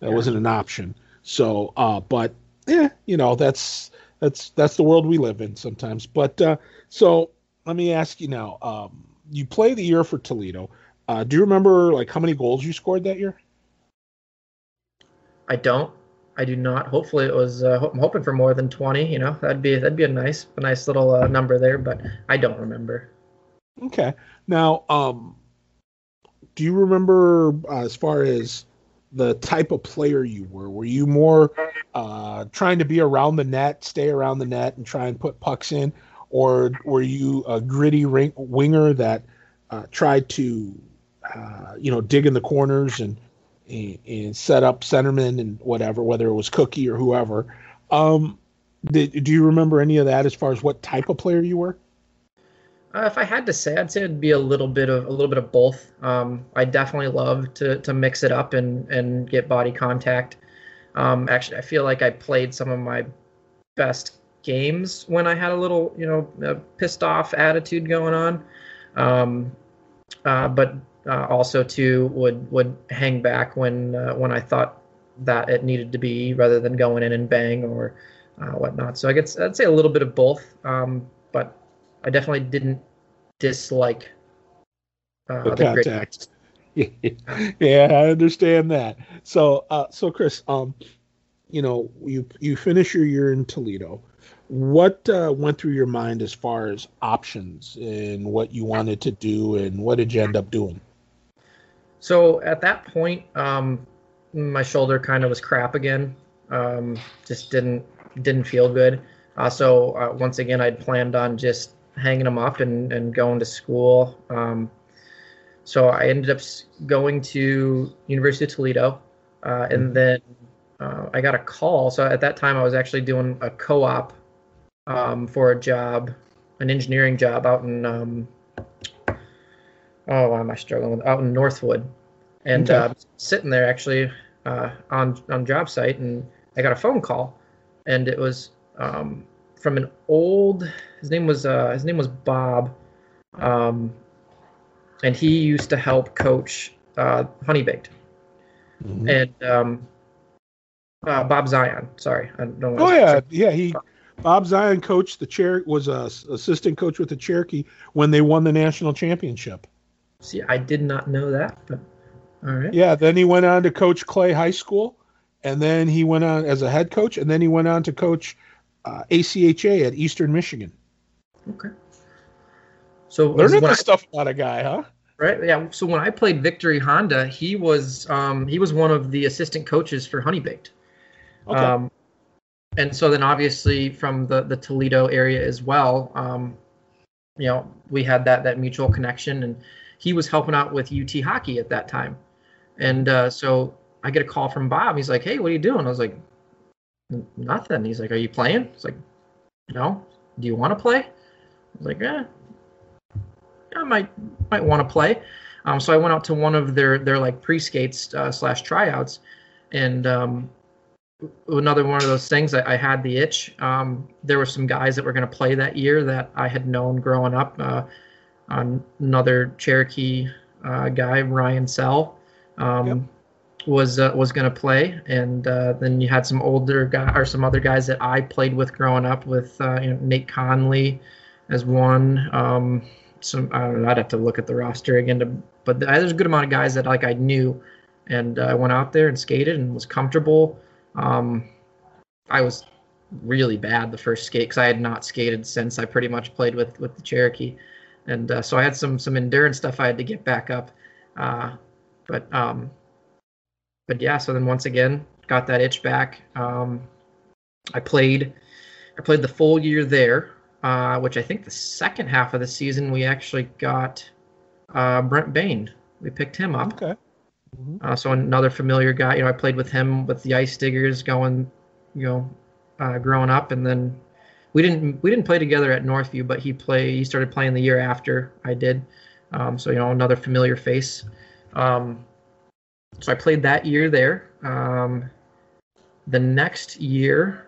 That yeah. wasn't an option. So, uh, but yeah, you know, that's that's that's the world we live in sometimes. But uh, so let me ask you now. Um, you play the year for Toledo. Uh, do you remember like how many goals you scored that year? I don't. I do not. Hopefully, it was. Uh, I'm hoping for more than 20. You know, that'd be that'd be a nice a nice little uh, number there. But I don't remember. Okay. Now, um, do you remember uh, as far as the type of player you were. Were you more uh, trying to be around the net, stay around the net, and try and put pucks in, or were you a gritty ring, winger that uh, tried to, uh, you know, dig in the corners and, and, and set up centermen and whatever, whether it was Cookie or whoever? Um, did, do you remember any of that as far as what type of player you were? Uh, if I had to say, I'd say it'd be a little bit of a little bit of both. Um, I definitely love to to mix it up and and get body contact. Um, actually, I feel like I played some of my best games when I had a little, you know, pissed off attitude going on. Um, uh, but uh, also too would would hang back when uh, when I thought that it needed to be, rather than going in and bang or uh, whatnot. So I guess I'd say a little bit of both. Um, but I definitely didn't dislike uh, the, contact. yeah, I understand that. So, uh, so Chris, um, you know, you you finish your year in Toledo. What uh, went through your mind as far as options and what you wanted to do, and what did you end up doing? So at that point, um, my shoulder kind of was crap again. Um, just didn't didn't feel good. Uh, so uh, once again, I'd planned on just hanging them up and, and going to school. Um, so I ended up going to University of Toledo, uh, and mm-hmm. then uh, I got a call. So at that time, I was actually doing a co-op um, for a job, an engineering job out in um, oh, why am I struggling with out in Northwood, and okay. uh, sitting there actually uh, on on job site, and I got a phone call, and it was um, from an old. His name was uh, his name was Bob, um, and he used to help coach uh, Honey Baked, mm-hmm. and um, uh, Bob Zion. Sorry, I don't know. Oh yeah, yeah. He Bob Zion coached the chair was a assistant coach with the Cherokee when they won the national championship. See, I did not know that, but all right. Yeah, then he went on to coach Clay High School, and then he went on as a head coach, and then he went on to coach uh, ACHA at Eastern Michigan. Okay. So learning this I, stuff about a guy, huh? Right. Yeah. So when I played Victory Honda, he was um, he was one of the assistant coaches for Honey Baked. Okay. Um, and so then obviously from the the Toledo area as well, um, you know, we had that that mutual connection, and he was helping out with UT hockey at that time. And uh, so I get a call from Bob. He's like, "Hey, what are you doing?" I was like, "Nothing." He's like, "Are you playing?" It's like, "No." Do you want to play? I was like, "Yeah, I might might want to play." Um, so I went out to one of their their like pre skates uh, slash tryouts, and um, another one of those things. I, I had the itch. Um, there were some guys that were going to play that year that I had known growing up. Uh, another Cherokee uh, guy, Ryan Sell, um, yep. was uh, was going to play, and uh, then you had some older guy or some other guys that I played with growing up with uh, you know, Nate Conley as one. Um, some I don't know. I'd have to look at the roster again to, but there's a good amount of guys that like I knew, and I went out there and skated and was comfortable. Um, I was really bad the first skate because I had not skated since I pretty much played with with the Cherokee, and uh, so I had some some endurance stuff I had to get back up. Uh, but um, but yeah, so then once again got that itch back. Um, I played I played the full year there, uh, which I think the second half of the season we actually got uh, Brent Bain. We picked him up. Okay. Mm-hmm. Uh, so another familiar guy. You know, I played with him with the Ice Diggers going, you know, uh, growing up, and then we didn't we didn't play together at Northview, but he play he started playing the year after I did. Um, so you know, another familiar face. Um, so I played that year there. Um, the next year,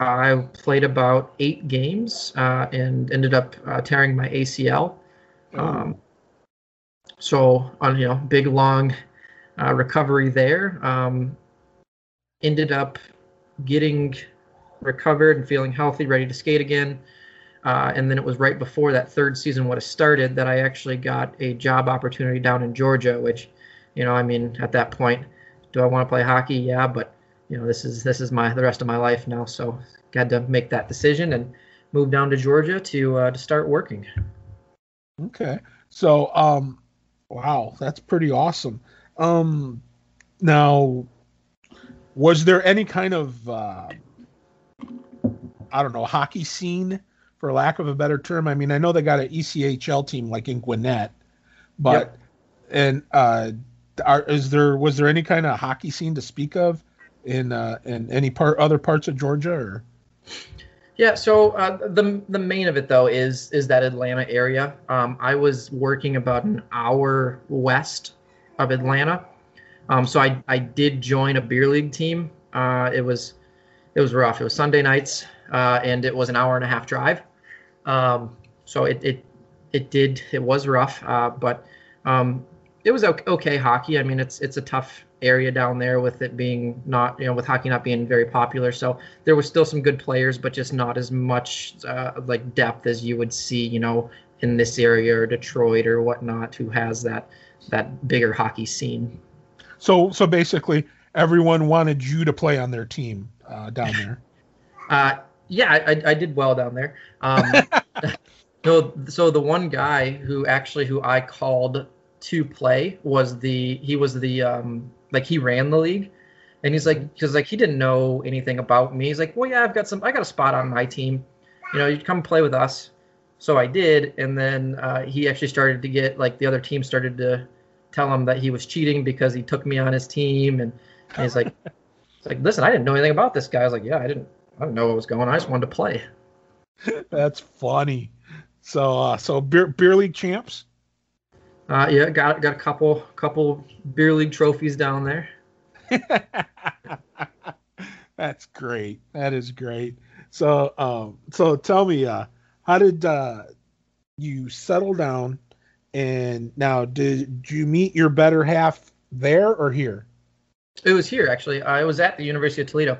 I played about eight games uh, and ended up uh, tearing my ACL. Oh. Um, so on you know big long uh, recovery there. Um, ended up getting recovered and feeling healthy, ready to skate again. Uh, and then it was right before that third season would have started that I actually got a job opportunity down in Georgia, which, you know, I mean, at that point, do I want to play hockey? Yeah, but you know, this is this is my the rest of my life now, so got to make that decision and move down to Georgia to uh, to start working. Okay, so um, wow, that's pretty awesome. Um, now, was there any kind of uh, I don't know hockey scene, for lack of a better term? I mean, I know they got an ECHL team like in Gwinnett, but yep. and uh, are, is there was there any kind of hockey scene to speak of in uh, in any part other parts of Georgia or? Yeah, so uh, the the main of it though is is that Atlanta area. Um, I was working about an hour west of Atlanta. Um, so I, I did join a beer league team. Uh, it was it was rough. It was Sunday nights, uh, and it was an hour and a half drive. Um, so it, it it did it was rough, uh, but um, it was okay, okay, hockey. I mean, it's it's a tough area down there with it being not you know with hockey not being very popular. So there was still some good players but just not as much uh, like depth as you would see you know in this area or detroit or whatnot who has that that bigger hockey scene. So so basically everyone wanted you to play on their team uh, down there. Uh, yeah I, I did well down there. Um, so so the one guy who actually who i called to play was the he was the um like he ran the league and he's like because like he didn't know anything about me. He's like well yeah i've got some i got a spot on my team. You know you come play with us. So i did and then uh, he actually started to get like the other team started to tell him that he was cheating because he took me on his team and, and he's like it's like listen i didn't know anything about this guy. I was like yeah i didn't i didn't know what was going on. I just wanted to play. That's funny. So uh so beer, beer league champs uh, yeah, got got a couple couple beer league trophies down there. That's great. That is great. So, um, so tell me, uh, how did uh, you settle down? And now, did you meet your better half there or here? It was here actually. I was at the University of Toledo.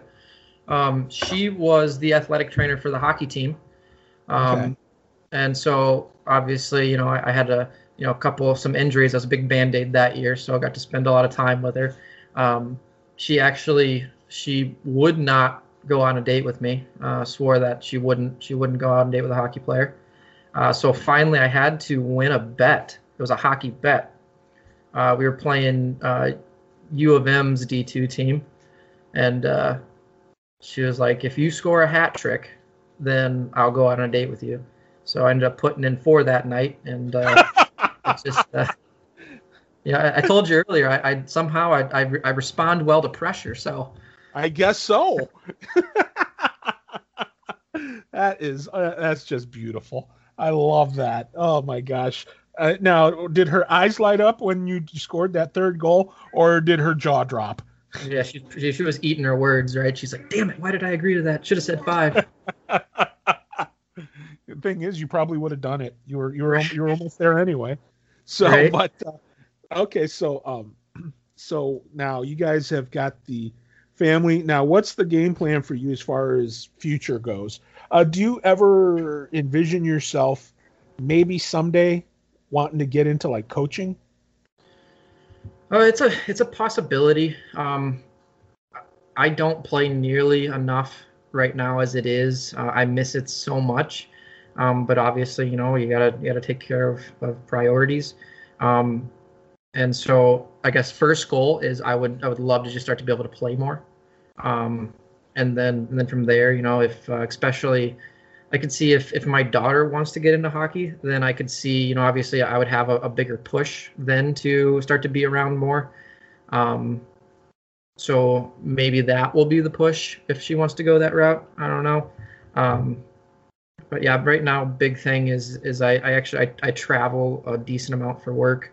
Um, she was the athletic trainer for the hockey team, um, okay. and so obviously, you know, I, I had to you know, a couple of some injuries. I was a big band aid that year, so I got to spend a lot of time with her. Um, she actually she would not go on a date with me. Uh, swore that she wouldn't she wouldn't go on a date with a hockey player. Uh, so finally, I had to win a bet. It was a hockey bet. Uh, we were playing uh, U of M's D2 team, and uh, she was like, "If you score a hat trick, then I'll go on a date with you." So I ended up putting in four that night, and uh, just uh, yeah. I, I, told you earlier. I, I somehow I, I, I respond well to pressure. So I guess so. that is uh, that's just beautiful. I love that. Oh my gosh. Uh, now, did her eyes light up when you scored that third goal, or did her jaw drop? Yeah, she she was eating her words, right? She's like, "Damn it! Why did I agree to that? Should have said five. the thing is, you probably would have done it. You were you were you were almost there anyway. So, right? but uh, okay, so um, so now you guys have got the family. Now, what's the game plan for you as far as future goes? Uh, do you ever envision yourself maybe someday wanting to get into like coaching? Oh, it's a it's a possibility. Um, I don't play nearly enough right now as it is. Uh, I miss it so much. Um, but obviously, you know, you gotta you gotta take care of, of priorities. Um, and so, I guess first goal is I would I would love to just start to be able to play more. Um, and then and then from there, you know, if uh, especially I could see if if my daughter wants to get into hockey, then I could see, you know, obviously I would have a, a bigger push then to start to be around more. Um, so maybe that will be the push if she wants to go that route. I don't know. Um, but yeah, right now, big thing is is I, I actually I, I travel a decent amount for work,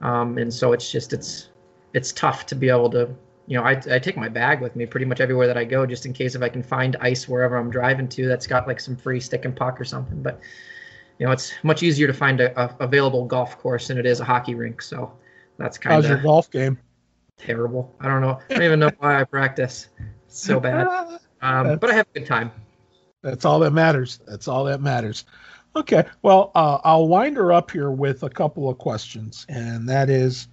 um, and so it's just it's it's tough to be able to you know I, I take my bag with me pretty much everywhere that I go just in case if I can find ice wherever I'm driving to that's got like some free stick and puck or something. But you know it's much easier to find a, a available golf course than it is a hockey rink. So that's kind of how's your golf game? Terrible. I don't know. I don't even know why I practice. It's so bad. Um, but I have a good time. That's all that matters. That's all that matters. Okay. Well, uh, I'll wind her up here with a couple of questions, and that is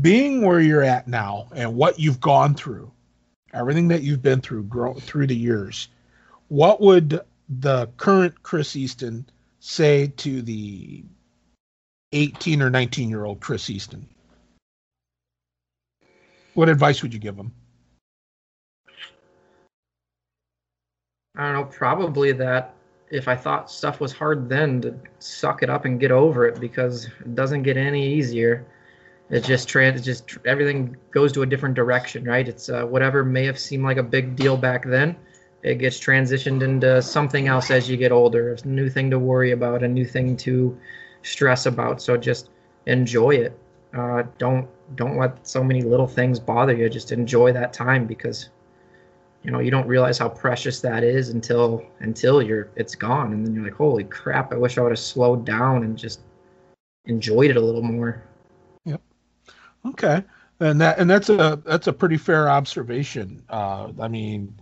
being where you're at now and what you've gone through, everything that you've been through grow, through the years. What would the current Chris Easton say to the 18 or 19 year old Chris Easton? What advice would you give him? I don't know, probably that if I thought stuff was hard then to suck it up and get over it because it doesn't get any easier. It just trans, just everything goes to a different direction, right? It's uh, whatever may have seemed like a big deal back then, it gets transitioned into something else as you get older. It's a new thing to worry about, a new thing to stress about. So just enjoy it. Uh, don't don't let so many little things bother you. Just enjoy that time because you know you don't realize how precious that is until until you're it's gone and then you're like holy crap i wish i would have slowed down and just enjoyed it a little more yep okay and that and that's a that's a pretty fair observation. Uh, I mean,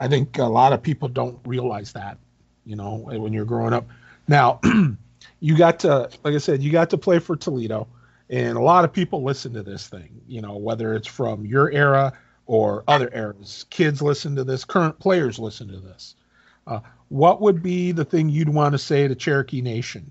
I think a lot of people don't realize that, you know, when you're growing up. Now, you got to, like I said, you got to play for Toledo, and a lot of people listen to this thing. You know, whether it's from your era or other eras, kids listen to this, current players listen to this. Uh, what would be the thing you'd want to say to Cherokee Nation?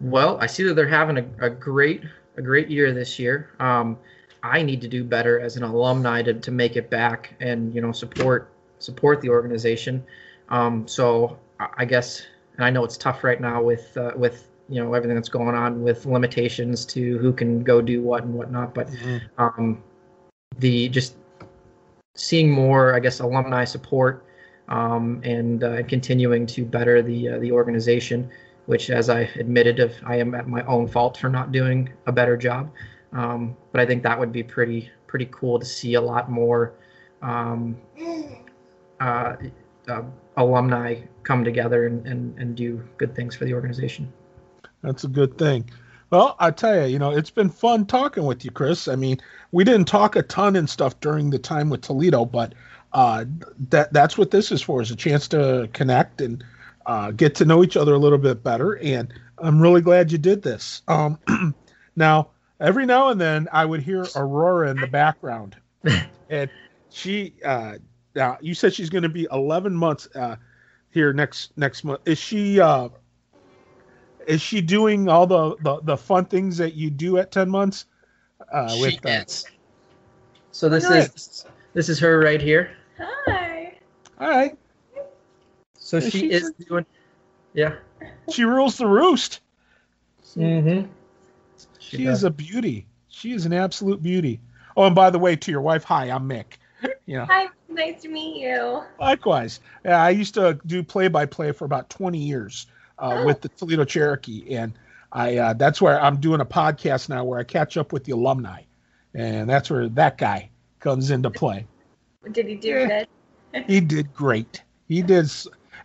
Well, I see that they're having a, a great a great year this year. Um, I need to do better as an alumni to, to make it back and you know support support the organization. Um, so I guess, and I know it's tough right now with uh, with you know everything that's going on with limitations to who can go do what and whatnot. But mm-hmm. um, the just seeing more, I guess, alumni support um, and uh, continuing to better the uh, the organization which, as I admitted, of I am at my own fault for not doing a better job. Um, but I think that would be pretty pretty cool to see a lot more um, uh, uh, alumni come together and, and, and do good things for the organization. That's a good thing. Well, I tell you, you know, it's been fun talking with you, Chris. I mean, we didn't talk a ton and stuff during the time with Toledo, but uh, that that's what this is for is a chance to connect and uh, get to know each other a little bit better. And I'm really glad you did this. Um, now, every now and then, I would hear Aurora in the background, and she. Uh, now you said she's going to be 11 months uh, here next next month. Is she? Is she doing all the, the, the fun things that you do at 10 months? Uh, she with is. So this is this is her right here. Hi. All right. So she, she is doing, yeah. She rules the roost. Mm-hmm. She, she is a beauty. She is an absolute beauty. Oh, and by the way, to your wife, hi, I'm Mik. You know. Hi, nice to meet you. Likewise. Yeah, I used to do play-by-play for about 20 years uh, oh. with the Toledo Cherokee, and I uh, that's where I'm doing a podcast now where I catch up with the alumni, and that's where that guy comes into play. Did he do yeah. good? he did great. He did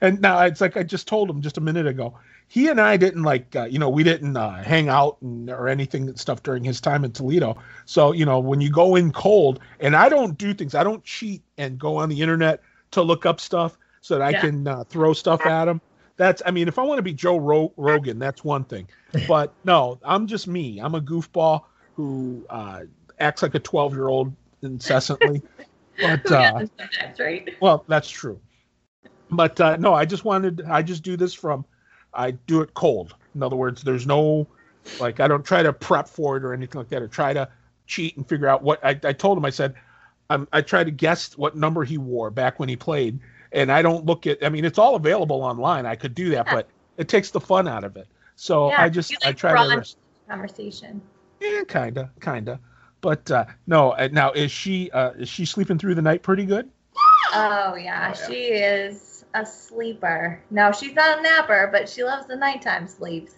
and now it's like I just told him just a minute ago. He and I didn't like, uh, you know, we didn't uh, hang out and, or anything stuff during his time in Toledo. So, you know, when you go in cold, and I don't do things, I don't cheat and go on the internet to look up stuff so that I can uh, throw stuff at him. That's, I mean, if I want to be Joe Ro- Rogan, that's one thing. But no, I'm just me. I'm a goofball who uh, acts like a 12 year old incessantly. But uh, that's right. Well, that's true but uh, no, I just wanted. I just do this from. I do it cold. In other words, there's no like I don't try to prep for it or anything like that, or try to cheat and figure out what I, I told him. I said, I'm, I try to guess what number he wore back when he played, and I don't look at. I mean, it's all available online. I could do that, yeah. but it takes the fun out of it. So yeah, I just like I try to conversation. Yeah, kinda, kinda. But uh, no, uh, now is she uh, is she sleeping through the night pretty good? Oh yeah, oh, yeah. she is a sleeper. No, she's not a napper, but she loves the nighttime sleeps.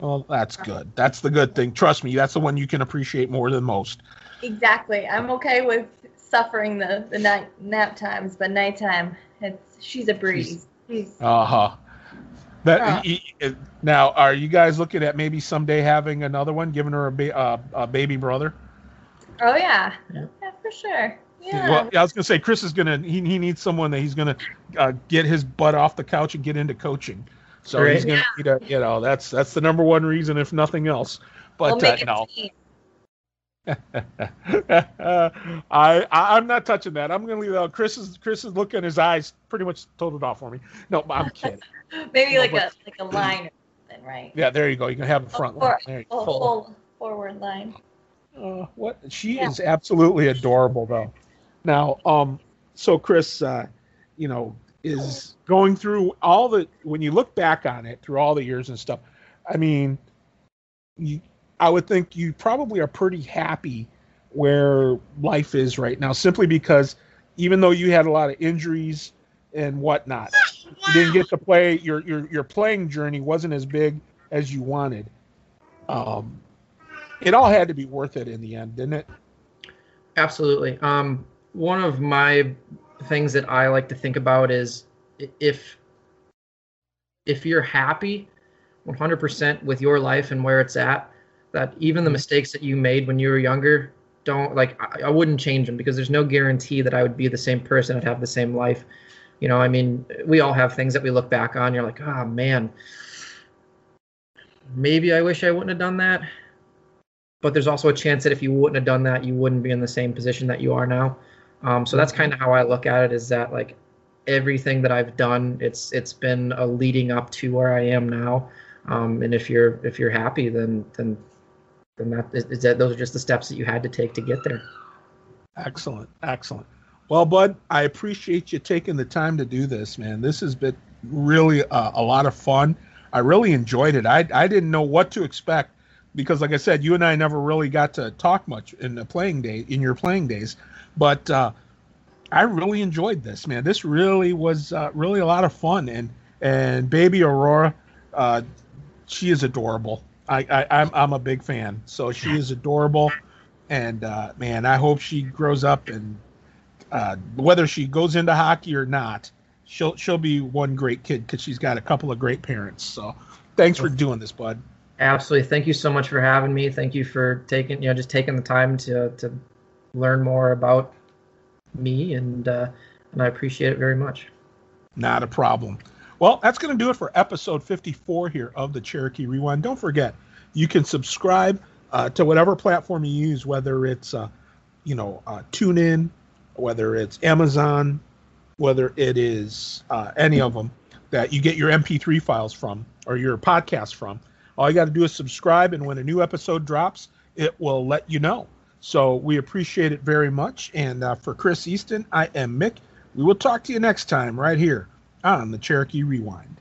Well, that's good. That's the good thing. Trust me, that's the one you can appreciate more than most. Exactly. I'm okay with suffering the the night nap times, but nighttime, it's she's a breeze. Uh huh. That uh. now, are you guys looking at maybe someday having another one, giving her a, ba- uh, a baby brother? Oh yeah, yeah, yeah for sure. Yeah. Well, I was gonna say Chris is gonna he, he needs someone that he's gonna uh, get his butt off the couch and get into coaching. So right. he's gonna yeah. need a, you know that's that's the number one reason if nothing else. But we'll uh, no. I, I am not touching that. I'm gonna leave that. Chris's Chris's look in his eyes pretty much told it off for me. No, I'm kidding. Maybe no, like but, a like a line or something, right? Yeah, there you go. You can have a front line. There full, forward line. Uh, what she yeah. is absolutely adorable though. Now, um, so Chris, uh, you know, is going through all the when you look back on it through all the years and stuff. I mean, you, I would think you probably are pretty happy where life is right now, simply because even though you had a lot of injuries and whatnot, you didn't get to play. Your your your playing journey wasn't as big as you wanted. Um, it all had to be worth it in the end, didn't it? Absolutely. Um, one of my things that I like to think about is if if you're happy 100% with your life and where it's at, that even the mm-hmm. mistakes that you made when you were younger don't like I, I wouldn't change them because there's no guarantee that I would be the same person I'd have the same life. You know, I mean, we all have things that we look back on. You're like, oh man, maybe I wish I wouldn't have done that. But there's also a chance that if you wouldn't have done that, you wouldn't be in the same position that you are now. Um, so that's mm-hmm. kind of how I look at it. Is that like everything that I've done, it's it's been a leading up to where I am now. Um, and if you're if you're happy, then then then that is that those are just the steps that you had to take to get there. Excellent, excellent. Well, Bud, I appreciate you taking the time to do this, man. This has been really a, a lot of fun. I really enjoyed it. I I didn't know what to expect because, like I said, you and I never really got to talk much in the playing day in your playing days, but uh, I really enjoyed this, man. This really was uh, really a lot of fun, and and baby Aurora, uh, she is adorable. I, I I'm I'm a big fan. So she is adorable, and uh, man, I hope she grows up and uh, whether she goes into hockey or not, she'll she'll be one great kid because she's got a couple of great parents. So thanks for doing this, bud. Absolutely. Thank you so much for having me. Thank you for taking you know just taking the time to to learn more about me and uh, and I appreciate it very much. Not a problem. Well, that's going to do it for episode 54 here of the Cherokee Rewind. Don't forget, you can subscribe uh, to whatever platform you use, whether it's uh, you know uh, TuneIn, whether it's Amazon, whether it is uh, any of them that you get your MP3 files from or your podcast from. All you got to do is subscribe, and when a new episode drops, it will let you know. So we appreciate it very much. And uh, for Chris Easton, I am Mik. We will talk to you next time right here Ah, on the Cherokee Rewind.